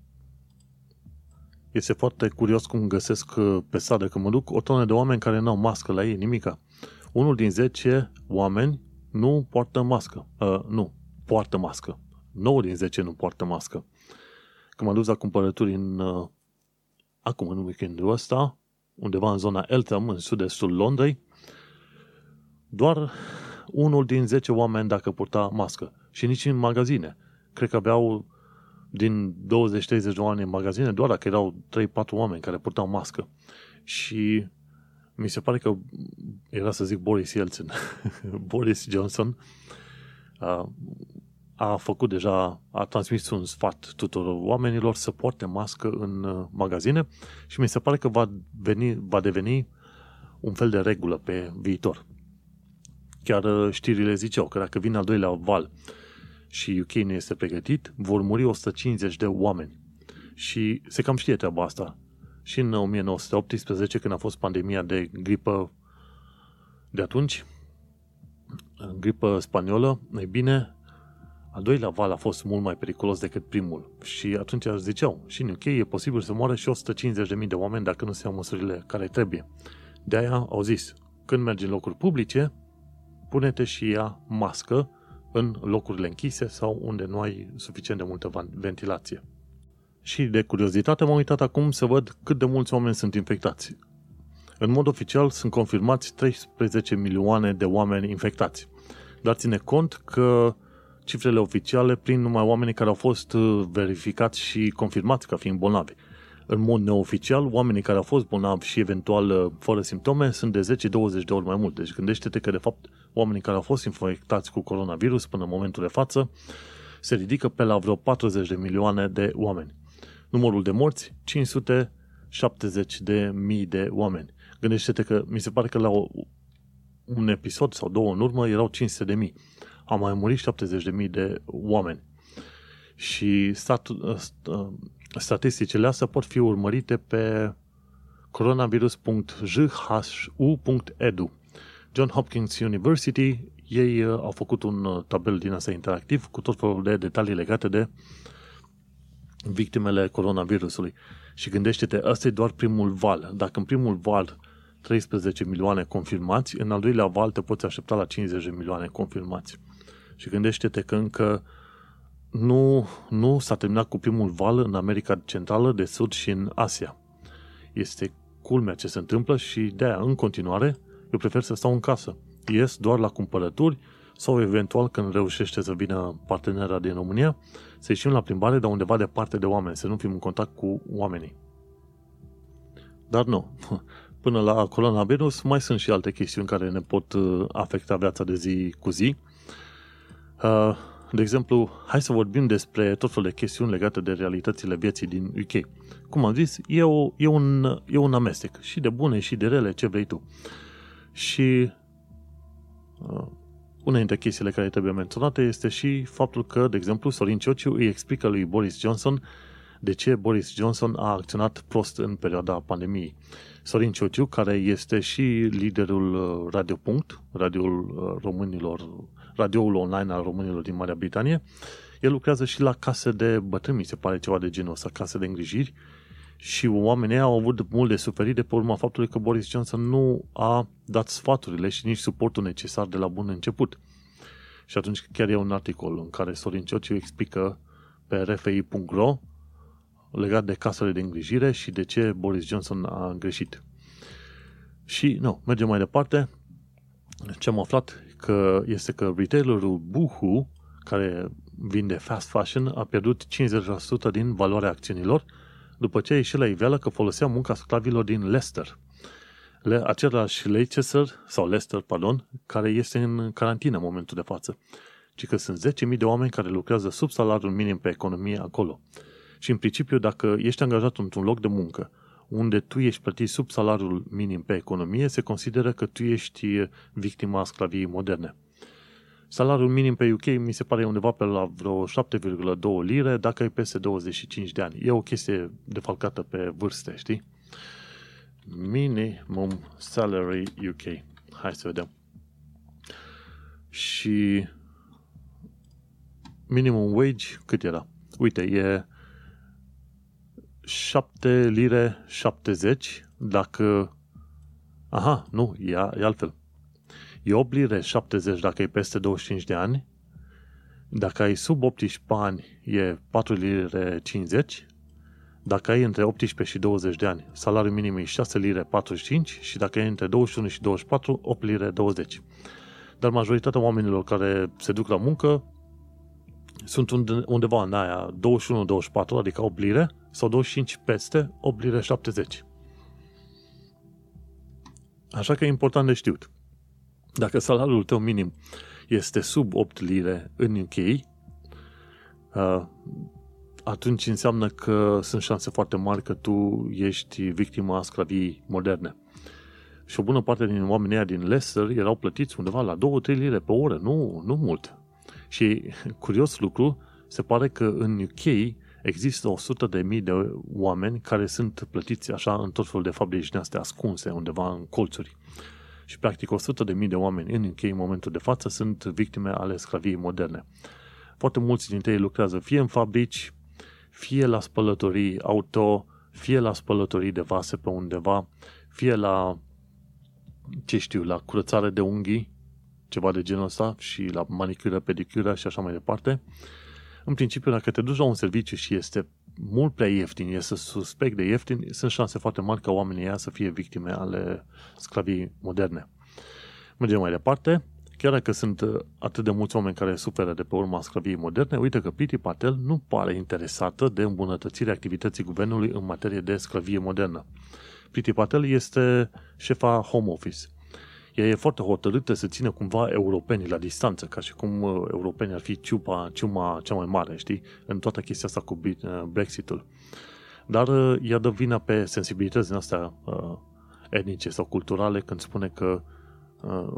Este foarte curios cum găsesc pe sadă când mă duc o tonă de oameni care nu au mască la ei, nimica. Unul din 10 oameni nu poartă mască. Uh, nu, poartă mască. 9 din 10 nu poartă mască. Când m-am dus la cumpărături în, uh, acum în weekendul ăsta, undeva în zona Eltham, în sud-estul Londrei, doar unul din 10 oameni dacă purta mască. Și nici în magazine. Cred că aveau din 20-30 de oameni în magazine, doar dacă erau 3-4 oameni care purtau mască. Și mi se pare că era să zic Boris Yeltsin, Boris Johnson, uh, a făcut deja, a transmis un sfat tuturor oamenilor să poarte mască în uh, magazine și mi se pare că va, veni, va deveni un fel de regulă pe viitor. Chiar uh, știrile ziceau că dacă vine al doilea val și UK nu este pregătit, vor muri 150 de oameni. Și se cam știe treaba asta. Și în 1918, când a fost pandemia de gripă de atunci, gripă spaniolă, mai bine, Al doilea val a fost mult mai periculos decât primul și atunci ziceau, și în UK e posibil să moară și 150.000 de oameni dacă nu se iau măsurile care trebuie. De aia au zis, când mergi în locuri publice, pune-te și ia mască în locurile închise sau unde nu ai suficient de multă ventilație. Și de curiozitate m-am uitat acum să văd cât de mulți oameni sunt infectați. În mod oficial sunt confirmați 13 milioane de oameni infectați. Dar ține cont că cifrele oficiale prin numai oamenii care au fost uh, verificați și confirmați ca fiind bolnavi. În mod neoficial, oamenii care au fost bolnavi și eventual uh, fără simptome sunt de 10-20 de ori mai mult. Deci gândește-te că de fapt oamenii care au fost infectați cu coronavirus până în momentul de față se ridică pe la vreo 40 de milioane de oameni. Numărul de morți, 570 de mii de oameni. Gândește-te că mi se pare că la o, un episod sau două în urmă erau 500 de mii. Au mai murit 70 de mii de oameni. Și stat, statisticile astea pot fi urmărite pe coronavirus.jhu.edu. John Hopkins University, ei uh, au făcut un uh, tabel din asta interactiv cu tot felul de detalii legate de victimele coronavirusului. Și gândește-te, ăsta e doar primul val. Dacă în primul val 13 milioane confirmați, în al doilea val te poți aștepta la 50 de milioane confirmați. Și gândește-te că încă nu, nu s-a terminat cu primul val în America Centrală, de Sud și în Asia. Este culmea ce se întâmplă și de aia, în continuare, eu prefer să stau în casă. Ies doar la cumpărături sau eventual când reușește să vină partenera din România, să ieșim la plimbare, dar undeva departe de oameni, să nu fim în contact cu oamenii. Dar nu. Până la coronavirus mai sunt și alte chestiuni care ne pot uh, afecta viața de zi cu zi. Uh, de exemplu, hai să vorbim despre tot felul de chestiuni legate de realitățile vieții din UK. Cum am zis, e, o, e, un, e un amestec, și de bune și de rele, ce vrei tu. Și uh, una dintre chestiile care trebuie menționate este și faptul că, de exemplu, Sorin Ciociu îi explică lui Boris Johnson de ce Boris Johnson a acționat prost în perioada pandemiei. Sorin Ciociu, care este și liderul uh, Radio Punct, radioul uh, românilor, radioul online al românilor din Marea Britanie, el lucrează și la case de bătrâni, mi se pare ceva de genul ăsta, case de îngrijiri, și oamenii au avut mult de suferit de pe urma faptului că Boris Johnson nu a dat sfaturile și nici suportul necesar de la bun început. Și atunci chiar e un articol în care Sorin Ciociu explică pe rfi.ro legat de casele de îngrijire și de ce Boris Johnson a greșit. Și, nu, mergem mai departe. Ce am aflat că este că retailerul Boohoo, care vinde fast fashion, a pierdut 50% din valoarea acțiunilor după ce a ieșit la iveală că folosea munca sclavilor din Leicester. Le, același Leicester, sau Leicester, pardon, care este în carantină în momentul de față. Ci că sunt 10.000 de oameni care lucrează sub salariul minim pe economie acolo. Și în principiu, dacă ești angajat într-un loc de muncă unde tu ești plătit sub salariul minim pe economie, se consideră că tu ești victima sclaviei moderne. Salariul minim pe UK mi se pare undeva pe la vreo 7,2 lire dacă ai peste 25 de ani. E o chestie defalcată pe vârste, știi? Minimum Salary UK. Hai să vedem. Și minimum wage cât era? Uite, e 7 lire 70 dacă... Aha, nu, e, e altfel. E 8 lire 70 dacă e peste 25 de ani. Dacă ai sub 18 ani, e 4 lire 50. Dacă ai între 18 și 20 de ani, salariul minim e 6 lire 45 și dacă ai între 21 și 24, 8 lire 20. Dar majoritatea oamenilor care se duc la muncă sunt undeva în aia 21-24, adică 8 lire, sau 25 peste 8 lire 70. Așa că e important de știut. Dacă salariul tău minim este sub 8 lire în UK, uh, atunci înseamnă că sunt șanse foarte mari că tu ești victima sclaviei moderne. Și o bună parte din oamenii ăia din Leicester erau plătiți undeva la 2-3 lire pe oră, nu, nu mult. Și curios lucru, se pare că în UK există 100 de mii de oameni care sunt plătiți așa în tot felul de fabrici din astea ascunse undeva în colțuri. Și practic 100 de mii de oameni în UK în momentul de față sunt victime ale sclaviei moderne. foarte mulți dintre ei lucrează fie în fabrici, fie la spălătorii auto, fie la spălătorii de vase pe undeva, fie la, ce știu, la curățare de unghii, ceva de genul ăsta, și la manicură, pedicură și așa mai departe. În principiu, dacă te duci la un serviciu și este mult prea ieftin, este suspect de ieftin, sunt șanse foarte mari ca oamenii ăia să fie victime ale sclavii moderne. Mergem mai departe. Chiar dacă sunt uh, atât de mulți oameni care suferă de pe urma sclaviei moderne, uite că Priti Patel nu pare interesată de îmbunătățirea activității guvernului în materie de sclavie modernă. Priti Patel este șefa Home Office. Ea e foarte hotărâtă să țină cumva europenii la distanță, ca și cum uh, europenii ar fi ciupa, ciuma cea mai mare, știi, în toată chestia asta cu uh, Brexitul. Dar ea dă vina pe sensibilități din astea uh, etnice sau culturale când spune că uh,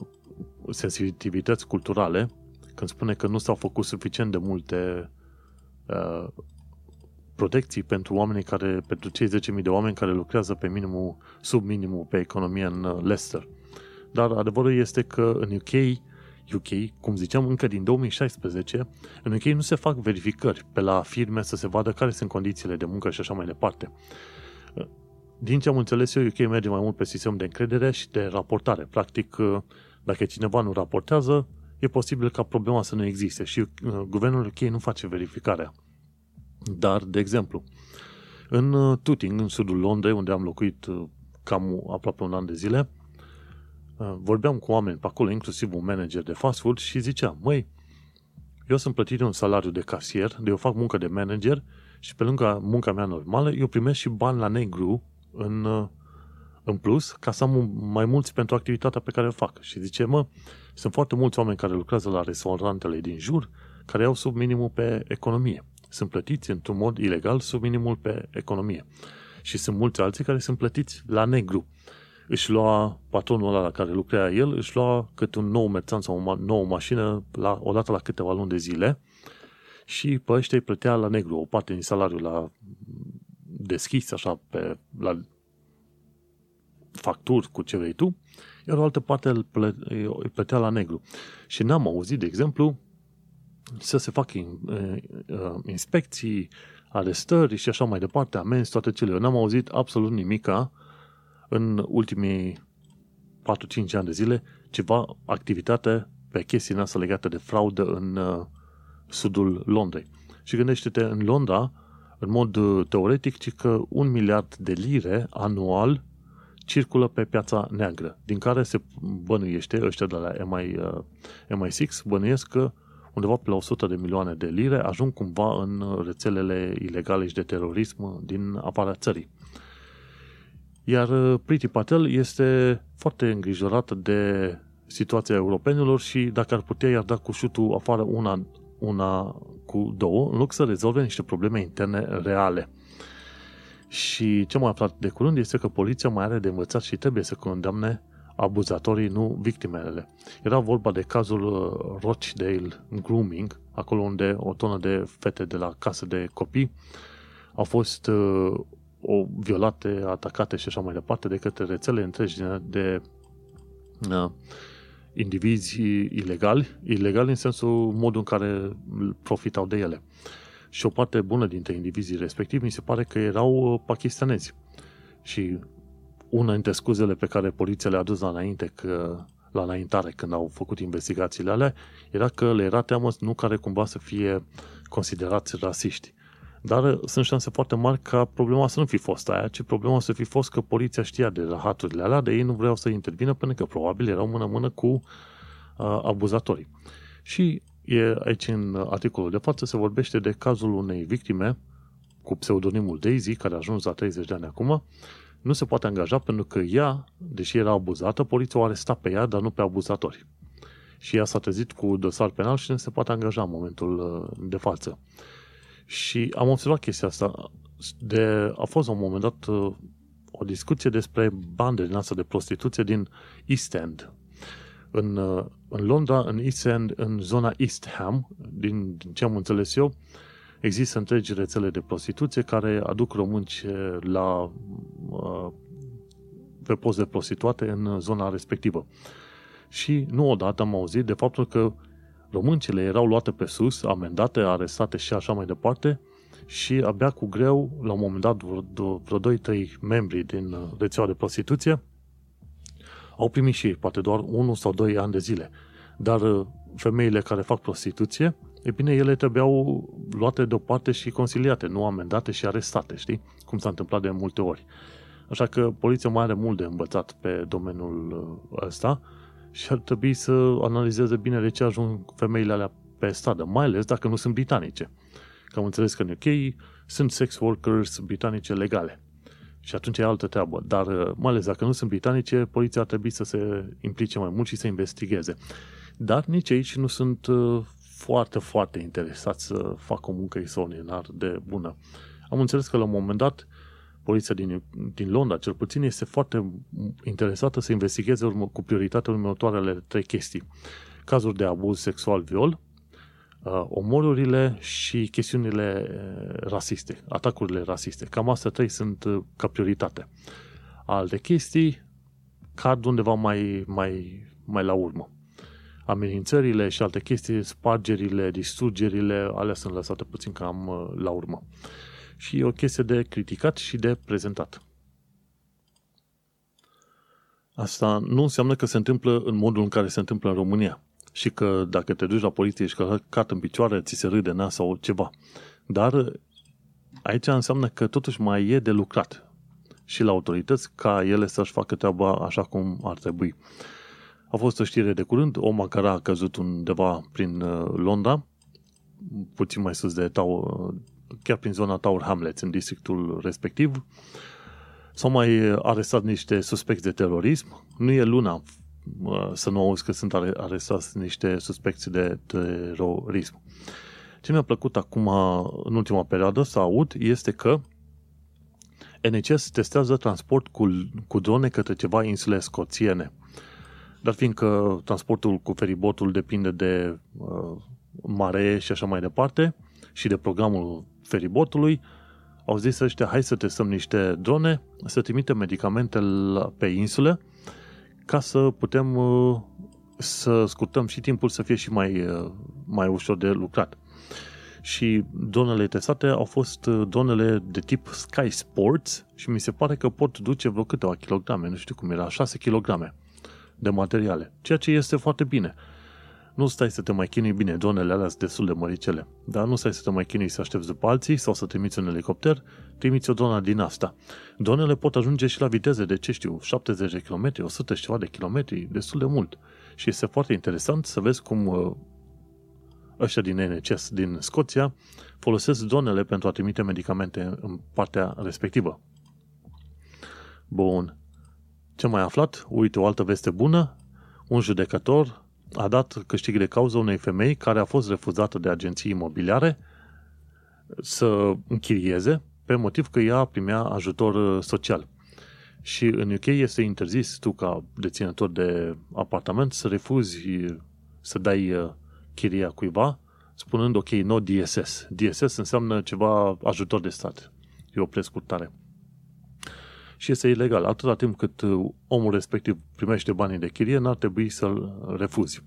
sensitivități culturale când spune că nu s-au făcut suficient de multe uh, protecții pentru oamenii care, pentru cei 10.000 de oameni care lucrează pe minimul, sub minimul pe economie în uh, Leicester. Dar adevărul este că în UK, UK, cum ziceam, încă din 2016, în UK nu se fac verificări pe la firme să se vadă care sunt condițiile de muncă și așa mai departe. Din ce am înțeles eu, UK merge mai mult pe sistem de încredere și de raportare. Practic, uh, dacă cineva nu raportează, e posibil ca problema să nu existe și uh, guvernul UK nu face verificarea. Dar, de exemplu, în uh, Tooting, în sudul Londrei, unde am locuit uh, cam aproape un an de zile, vorbeam cu oameni pe acolo, inclusiv un manager de fast food și zicea, măi, eu sunt plătit un salariu de casier, de eu fac muncă de manager și pe lângă munca mea normală, eu primesc și bani la negru în în plus ca să am mai mulți pentru activitatea pe care o fac. Și zice, mă, sunt foarte mulți oameni care lucrează la restaurantele din jur care au sub minimul pe economie. Sunt plătiți într-un mod ilegal sub minimul pe economie. Și sunt mulți alții care sunt plătiți la negru. Își lua patronul ăla la care lucrea el, își lua câte un nou merțan sau o nouă mașină la, odată la câteva luni de zile și pe ăștia îi plătea la negru o parte din salariul la deschis, așa, pe, la facturi cu ce vrei tu, iar o altă parte îl, plă, îl plătea la negru. Și n-am auzit, de exemplu, să se facă in, uh, inspecții, arestări și așa mai departe, amenzi, toate cele. Eu n-am auzit absolut nimica în ultimii 4-5 ani de zile ceva activitate pe chestii asta legată de fraudă în uh, sudul Londrei. Și gândește-te, în Londra, în mod uh, teoretic, ci că un miliard de lire anual circulă pe piața neagră, din care se bănuiește, ăștia de la MI, uh, MI6, bănuiesc că undeva pe la 100 de milioane de lire ajung cumva în rețelele ilegale și de terorism din afara țării. Iar uh, Priti Patel este foarte îngrijorată de situația europenilor și dacă ar putea i-ar da cu șutul afară una, una cu două, în loc să rezolve niște probleme interne reale. Și ce am aflat de curând este că poliția mai are de învățat și trebuie să condamne abuzatorii, nu victimele. Era vorba de cazul uh, Rochdale Grooming, acolo unde o tonă de fete de la casă de copii au fost uh, o, violate, atacate și așa mai departe de către rețele întregi de, de uh, indivizi ilegali, ilegali în sensul modul în care profitau de ele. Uh, și o parte bună dintre indivizii respectivi mi se pare că erau uh, pakistanezi. Și una dintre scuzele pe care poliția le-a adus la înainte, că, la înaintare, când au făcut investigațiile alea, era că le era teamă nu care cumva să fie considerați rasiști. Dar uh, sunt șanse foarte mari ca problema să nu fi fost aia, ci problema să fi fost că poliția știa de rahaturile alea, de ei nu vreau să intervină pentru că probabil erau mână-mână cu uh, abuzatorii. Și E, aici, în articolul de față, se vorbește de cazul unei victime cu pseudonimul Daisy, care a ajuns la 30 de ani acum, nu se poate angaja pentru că ea, deși era abuzată, poliția o aresta pe ea, dar nu pe abuzatori. Și ea s-a trezit cu dosar penal și nu se poate angaja în momentul uh, de față. Și am observat chestia asta. De, a fost la un moment dat uh, o discuție despre bande din asta de prostituție din East End, în, uh, în Londra, în East End, în zona East Ham, din, din ce am înțeles eu, există întregi rețele de prostituție care aduc românci la uh, pe post de prostituate în zona respectivă. Și nu odată am auzit de faptul că Româncele erau luate pe sus, amendate, arestate și așa mai departe și abia cu greu, la un moment dat, vreo, vreo 2-3 membri din rețeaua de prostituție au primit și ei, poate doar 1 sau 2 ani de zile. Dar femeile care fac prostituție, e bine, ele trebuiau luate deoparte și consiliate, nu amendate și arestate, știi? Cum s-a întâmplat de multe ori. Așa că poliția mai are mult de învățat pe domeniul ăsta și ar trebui să analizeze bine de ce ajung femeile alea pe stradă, mai ales dacă nu sunt britanice. Că am înțeles că în UK sunt sex workers britanice legale. Și atunci e altă treabă. Dar mai ales dacă nu sunt britanice, poliția ar trebui să se implice mai mult și să investigheze. Dar nici aici nu sunt uh, foarte, foarte interesați să facă o muncă extraordinar de bună. Am înțeles că la un moment dat poliția din, din Londra, cel puțin, este foarte interesată să investigheze urmă, cu prioritate următoarele trei chestii. Cazuri de abuz sexual, viol, uh, omorurile și chestiunile uh, rasiste, atacurile rasiste. Cam astea trei sunt uh, ca prioritate. Alte chestii cad undeva mai, mai, mai la urmă. Amenințările și alte chestii, spargerile, distrugerile, alea sunt lăsate puțin cam la urmă și e o chestie de criticat și de prezentat. Asta nu înseamnă că se întâmplă în modul în care se întâmplă în România și că dacă te duci la poliție și că cat în picioare, ți se râde nas sau ceva. Dar aici înseamnă că totuși mai e de lucrat și la autorități ca ele să-și facă treaba așa cum ar trebui. A fost o știre de curând, o macara a căzut undeva prin uh, Londra, puțin mai sus de Tau, chiar prin zona Tower Hamlets, în districtul respectiv. S-au mai arestat niște suspecți de terorism. Nu e luna să nu auzi că sunt arestați niște suspecți de terorism. Ce mi-a plăcut acum, în ultima perioadă, să aud, este că NHS testează transport cu, cu drone către ceva insule scoțiene. Dar fiindcă transportul cu feribotul depinde de uh, mare și așa mai departe și de programul feribotului, au zis ăștia, hai să testăm niște drone, să trimitem medicamente pe insule, ca să putem uh, să scurtăm și timpul să fie și mai, uh, mai ușor de lucrat. Și dronele testate au fost uh, dronele de tip Sky Sports și mi se pare că pot duce vreo câteva kilograme, nu știu cum era, 6 kg de materiale, ceea ce este foarte bine nu stai să te mai chinui bine, dronele alea sunt destul de măricele, dar nu stai să te mai chinui să aștepți după alții sau să trimiți un elicopter, trimiți o dronă din asta. Dronele pot ajunge și la viteze de, ce știu, 70 de km, 100 și ceva de kilometri, destul de mult. Și este foarte interesant să vezi cum uh, ăștia din NHS din Scoția folosesc dronele pentru a trimite medicamente în partea respectivă. Bun. Ce mai aflat? Uite, o altă veste bună. Un judecător a dat câștig de cauză unei femei care a fost refuzată de agenții imobiliare să închirieze pe motiv că ea primea ajutor uh, social. Și în UK este interzis tu ca deținător de apartament să refuzi să dai uh, chiria cuiva spunând ok, no DSS. DSS înseamnă ceva ajutor de stat. E o prescurtare și este ilegal. Atâta timp cât uh, omul respectiv primește banii de chirie, n-ar trebui să-l refuzi.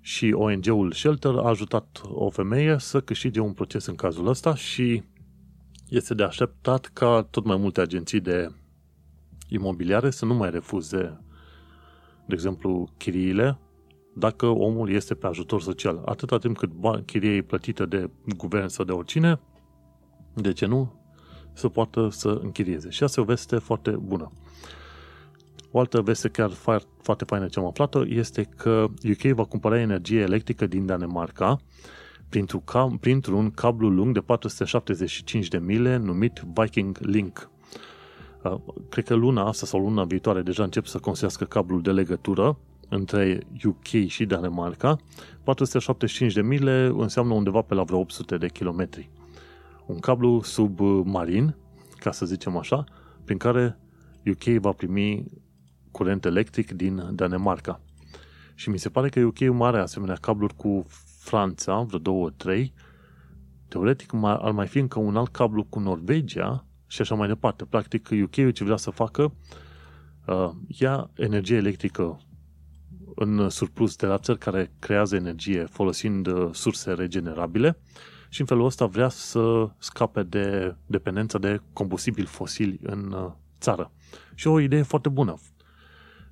Și ONG-ul Shelter a ajutat o femeie să câștige un proces în cazul ăsta și este de așteptat ca tot mai multe agenții de imobiliare să nu mai refuze, de exemplu, chiriile dacă omul este pe ajutor social. Atâta timp cât chirie e plătită de guvern sau de oricine, de ce nu? Să poată să închirieze. Și asta e o veste foarte bună. O altă veste chiar foarte faină ce am aflat este că UK va cumpăra energie electrică din Danemarca printr-un cablu lung de 475 de mile numit Viking Link. Uh, cred că luna asta sau luna viitoare deja încep să construiască cablul de legătură între UK și Danemarca. 475 de mile înseamnă undeva pe la vreo 800 de kilometri un cablu submarin, ca să zicem așa, prin care UK va primi curent electric din Danemarca. Și mi se pare că UK mai are asemenea cabluri cu Franța, vreo două, trei. Teoretic ar mai fi încă un alt cablu cu Norvegia și așa mai departe. Practic, UK ce vrea să facă, uh, ia energie electrică în surplus de la țări care creează energie folosind uh, surse regenerabile și în felul ăsta vrea să scape de dependența de combustibili fosili în uh, țară. Și o idee foarte bună.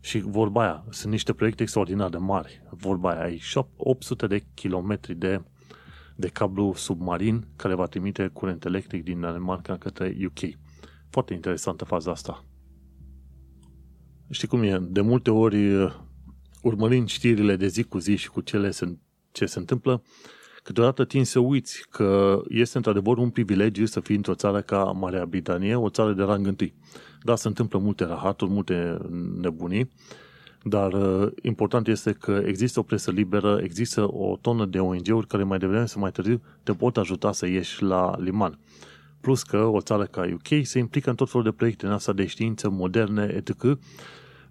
Și vorba aia, sunt niște proiecte extraordinar de mari. Vorba aia, ai 800 de kilometri de, de cablu submarin care va trimite curent electric din Danemarca către UK. Foarte interesantă faza asta. Știi cum e? De multe ori, urmărind știrile de zi cu zi și cu cele ce se întâmplă, câteodată tin să uiți că este într-adevăr un privilegiu să fii într-o țară ca Marea Britanie, o țară de rang întâi. Da, se întâmplă multe rahaturi, multe nebunii, dar uh, important este că există o presă liberă, există o tonă de ONG-uri care mai devreme sau mai târziu te pot ajuta să ieși la liman. Plus că o țară ca UK se implică în tot felul de proiecte în asta de știință moderne, etc.,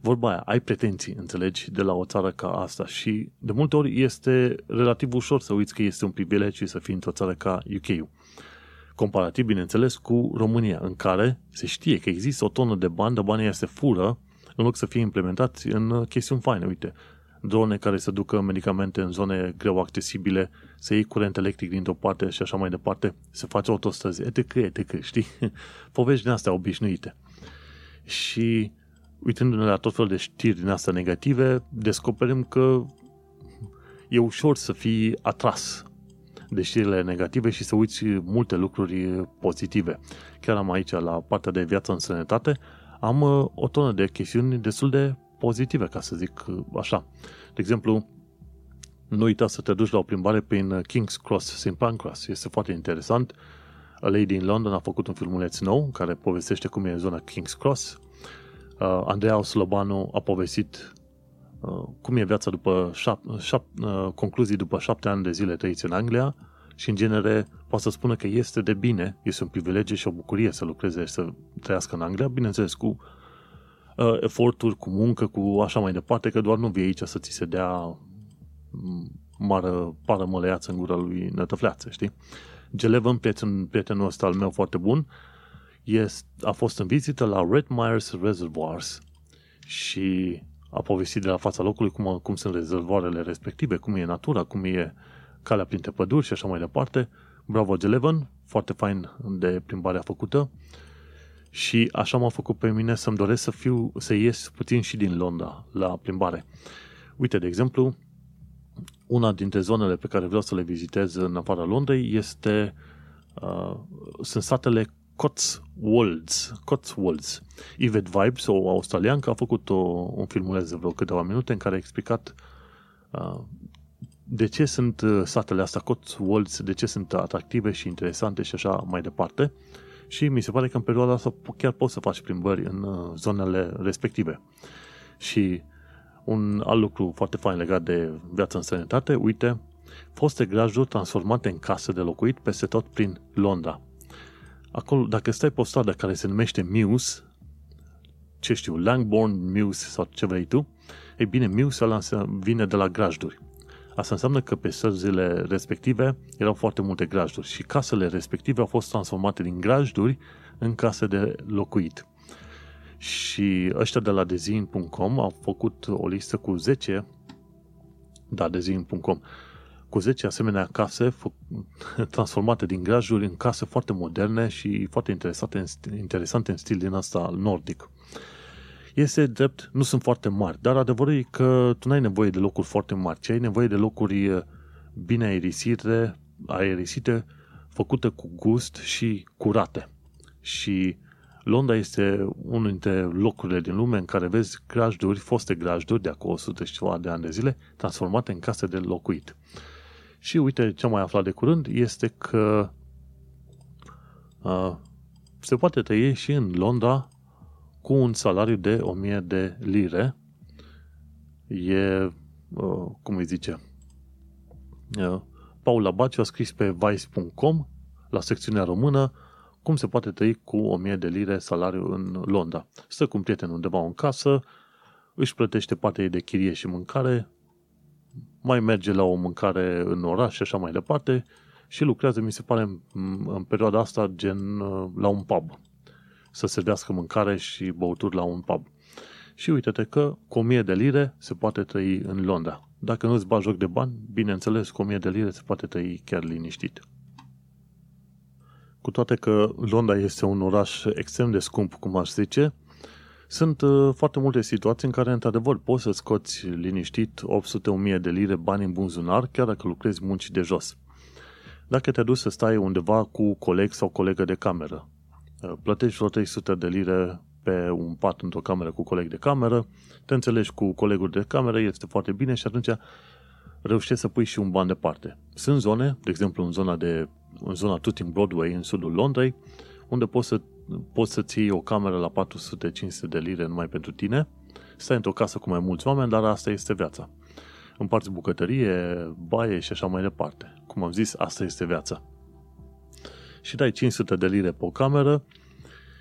vorba aia, ai pretenții, înțelegi, de la o țară ca asta și de multe ori este relativ ușor să uiți că este un privilegiu să fii într-o țară ca UK-ul. Comparativ, bineînțeles, cu România, în care se știe că există o tonă de bani, dar banii se fură în loc să fie implementați în chestiuni faine. Uite, drone care să ducă medicamente în zone greu accesibile, să iei curent electric dintr-o parte și așa mai departe, să faci autostrăzi, etc., etc., știi? Povești din astea obișnuite. Și uitându-ne la tot felul de știri din astea negative, descoperim că e ușor să fii atras de știrile negative și să uiți multe lucruri pozitive. Chiar am aici, la partea de viață în sănătate, am uh, o tonă de chestiuni destul de pozitive, ca să zic uh, așa. De exemplu, nu uita să te duci la o plimbare prin King's Cross, St. Pancras. Este foarte interesant. A Lady in London a făcut un filmuleț nou care povestește cum e zona King's Cross uh, Andreea Slobanu a povestit uh, cum e viața după șap, șap, uh, concluzii după șapte ani de zile trăiți în Anglia și în genere poate să spună că este de bine, este un privilegiu și o bucurie să lucreze și să trăiască în Anglia, bineînțeles cu uh, eforturi, cu muncă, cu așa mai departe, că doar nu vii aici să ți se dea mară, pară măleiață în gura lui nătăfleață, știi? Gelevan, prieten, prietenul ăsta al meu foarte bun, este, a fost în vizită la Red Myers Reservoirs și a povestit de la fața locului cum, cum sunt rezervoarele respective, cum e natura, cum e calea printre păduri și așa mai departe. Bravo Gelevan, foarte fain de plimbarea făcută și așa m-a făcut pe mine să-mi doresc să fiu, să ies puțin și din Londra la plimbare. Uite, de exemplu, una dintre zonele pe care vreau să le vizitez în afara Londrei este uh, sunt satele Cotswolds. Cotswolds. Yvette Vibes, o australiancă, a făcut o, un filmuleț de vreo câteva minute în care a explicat uh, de ce sunt uh, satele astea Cotswolds, de ce sunt atractive și interesante și așa mai departe. Și mi se pare că în perioada asta chiar poți să faci plimbări în uh, zonele respective. Și un alt lucru foarte fain legat de viața în sănătate, uite, foste grajduri transformate în case de locuit peste tot prin Londra. Acolo, dacă stai pe o stradă care se numește Muse, ce știu, Langbourn Muse sau ce vrei tu, ei bine, Muse ăla vine de la grajduri. Asta înseamnă că pe străzile respective erau foarte multe grajduri și casele respective au fost transformate din grajduri în case de locuit. Și ăștia de la dezin.com au făcut o listă cu 10 da, dezin.com cu 10 asemenea case transformate din grajuri în case foarte moderne și foarte interesante, interesante în stil din asta nordic. Este drept, nu sunt foarte mari, dar adevărul e că tu n-ai nevoie de locuri foarte mari, ci ai nevoie de locuri eh, bine aerisite, aerisite făcute cu gust și curate. Și Londra este unul dintre locurile din lume în care vezi grajduri, foste grajduri de acolo 100 și ceva de ani de zile, transformate în case de locuit. Și uite ce am mai aflat de curând este că uh, se poate trăi și în Londra cu un salariu de 1000 de lire. E, uh, cum îi zice, uh, Paula Baciu a scris pe vice.com la secțiunea română cum se poate trăi cu 1000 de lire salariu în Londra. Stă cu un prieten undeva în casă, își plătește partea de chirie și mâncare, mai merge la o mâncare în oraș și așa mai departe și lucrează, mi se pare, în, în perioada asta, gen uh, la un pub. Să servească mâncare și băuturi la un pub. Și uite-te că cu 1000 de lire se poate trăi în Londra. Dacă nu-ți bagi joc de bani, bineînțeles, cu 1000 de lire se poate trăi chiar liniștit. Cu toate că Londra este un oraș extrem de scump, cum aș zice, sunt uh, foarte multe situații în care, într-adevăr, poți să scoți liniștit 800-1000 de lire bani în buzunar, chiar dacă lucrezi munci de jos. Dacă te duci să stai undeva cu coleg sau colegă de cameră, uh, plătești vreo 300 de lire pe un pat într-o cameră cu coleg de cameră, te înțelegi cu colegul de cameră, este foarte bine și atunci reușești să pui și un ban departe. Sunt zone, de exemplu în zona, de, în zona Tooting Broadway, în sudul Londrei, unde poți să, poți să ții o cameră la 400-500 de lire numai pentru tine, stai într-o casă cu mai mulți oameni, dar asta este viața. Împarți bucătărie, baie și așa mai departe. Cum am zis, asta este viața. Și dai 500 de lire pe o cameră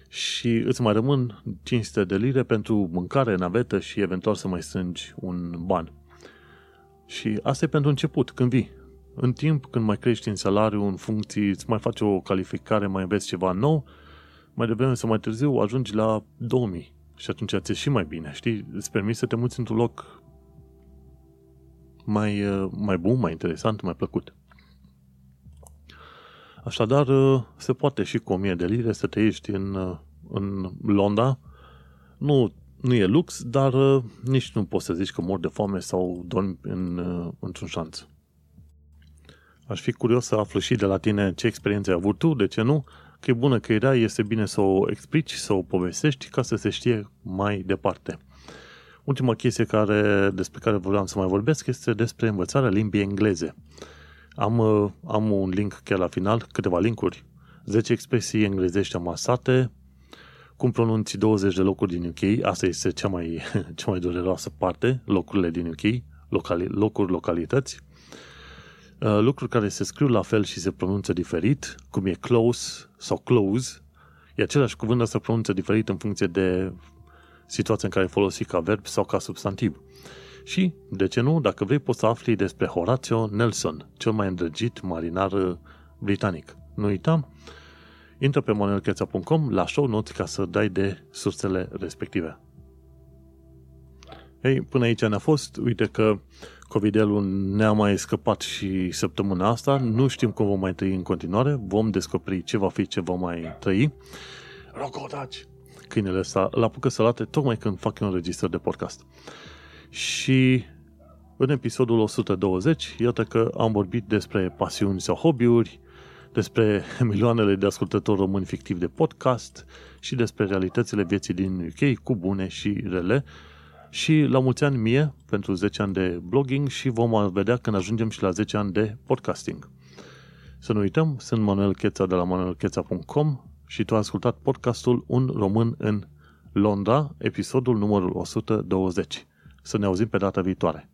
și îți mai rămân 500 de lire pentru mâncare, navetă și eventual să mai strângi un ban. Și asta e pentru început, când vii. În timp, când mai crești în salariu, în funcții, îți mai faci o calificare, mai înveți ceva nou, mai devreme sau mai târziu ajungi la 2000. Și atunci ți și mai bine, știi? Îți permiți să te muți într-un loc mai, mai bun, mai interesant, mai plăcut. Așadar, se poate și cu 1000 de lire să trăiești în, în Londra. Nu, nu e lux, dar nici nu poți să zici că mor de foame sau dormi în, într-un șanț. Aș fi curios să aflu și de la tine ce experiențe ai avut tu, de ce nu, că e bună, că e rea, este bine să o explici, să o povestești ca să se știe mai departe. Ultima chestie care, despre care vreau să mai vorbesc este despre învățarea limbii engleze. Am, am un link chiar la final, câteva linkuri. 10 expresii englezești amasate, cum pronunți 20 de locuri din UK, asta este cea mai, cea mai dureroasă parte, locurile din UK, locali, locuri, localități. Uh, lucruri care se scriu la fel și se pronunță diferit, cum e close sau close, e același cuvânt, dar se pronunță diferit în funcție de situația în care folosi ca verb sau ca substantiv. Și, de ce nu, dacă vrei, poți să afli despre Horatio Nelson, cel mai îndrăgit marinar uh, britanic. Nu uitam, intră pe manuelcheța.com la show notes ca să dai de sursele respective. Ei, până aici ne-a fost. Uite că Covidelul ne-a mai scăpat și săptămâna asta. Nu știm cum vom mai trăi în continuare. Vom descoperi ce va fi, ce vom mai trăi. Rocodaci! Câinele ăsta la apucă să late tocmai când fac un înregistrări de podcast. Și în episodul 120, iată că am vorbit despre pasiuni sau hobby-uri, despre milioanele de ascultători români fictivi de podcast și despre realitățile vieții din UK cu bune și rele, și la mulți ani mie pentru 10 ani de blogging și vom vedea când ajungem și la 10 ani de podcasting. Să nu uităm, sunt Manuel Cheța de la manuelcheța.com și tu ai ascultat podcastul Un Român în Londra, episodul numărul 120. Să ne auzim pe data viitoare.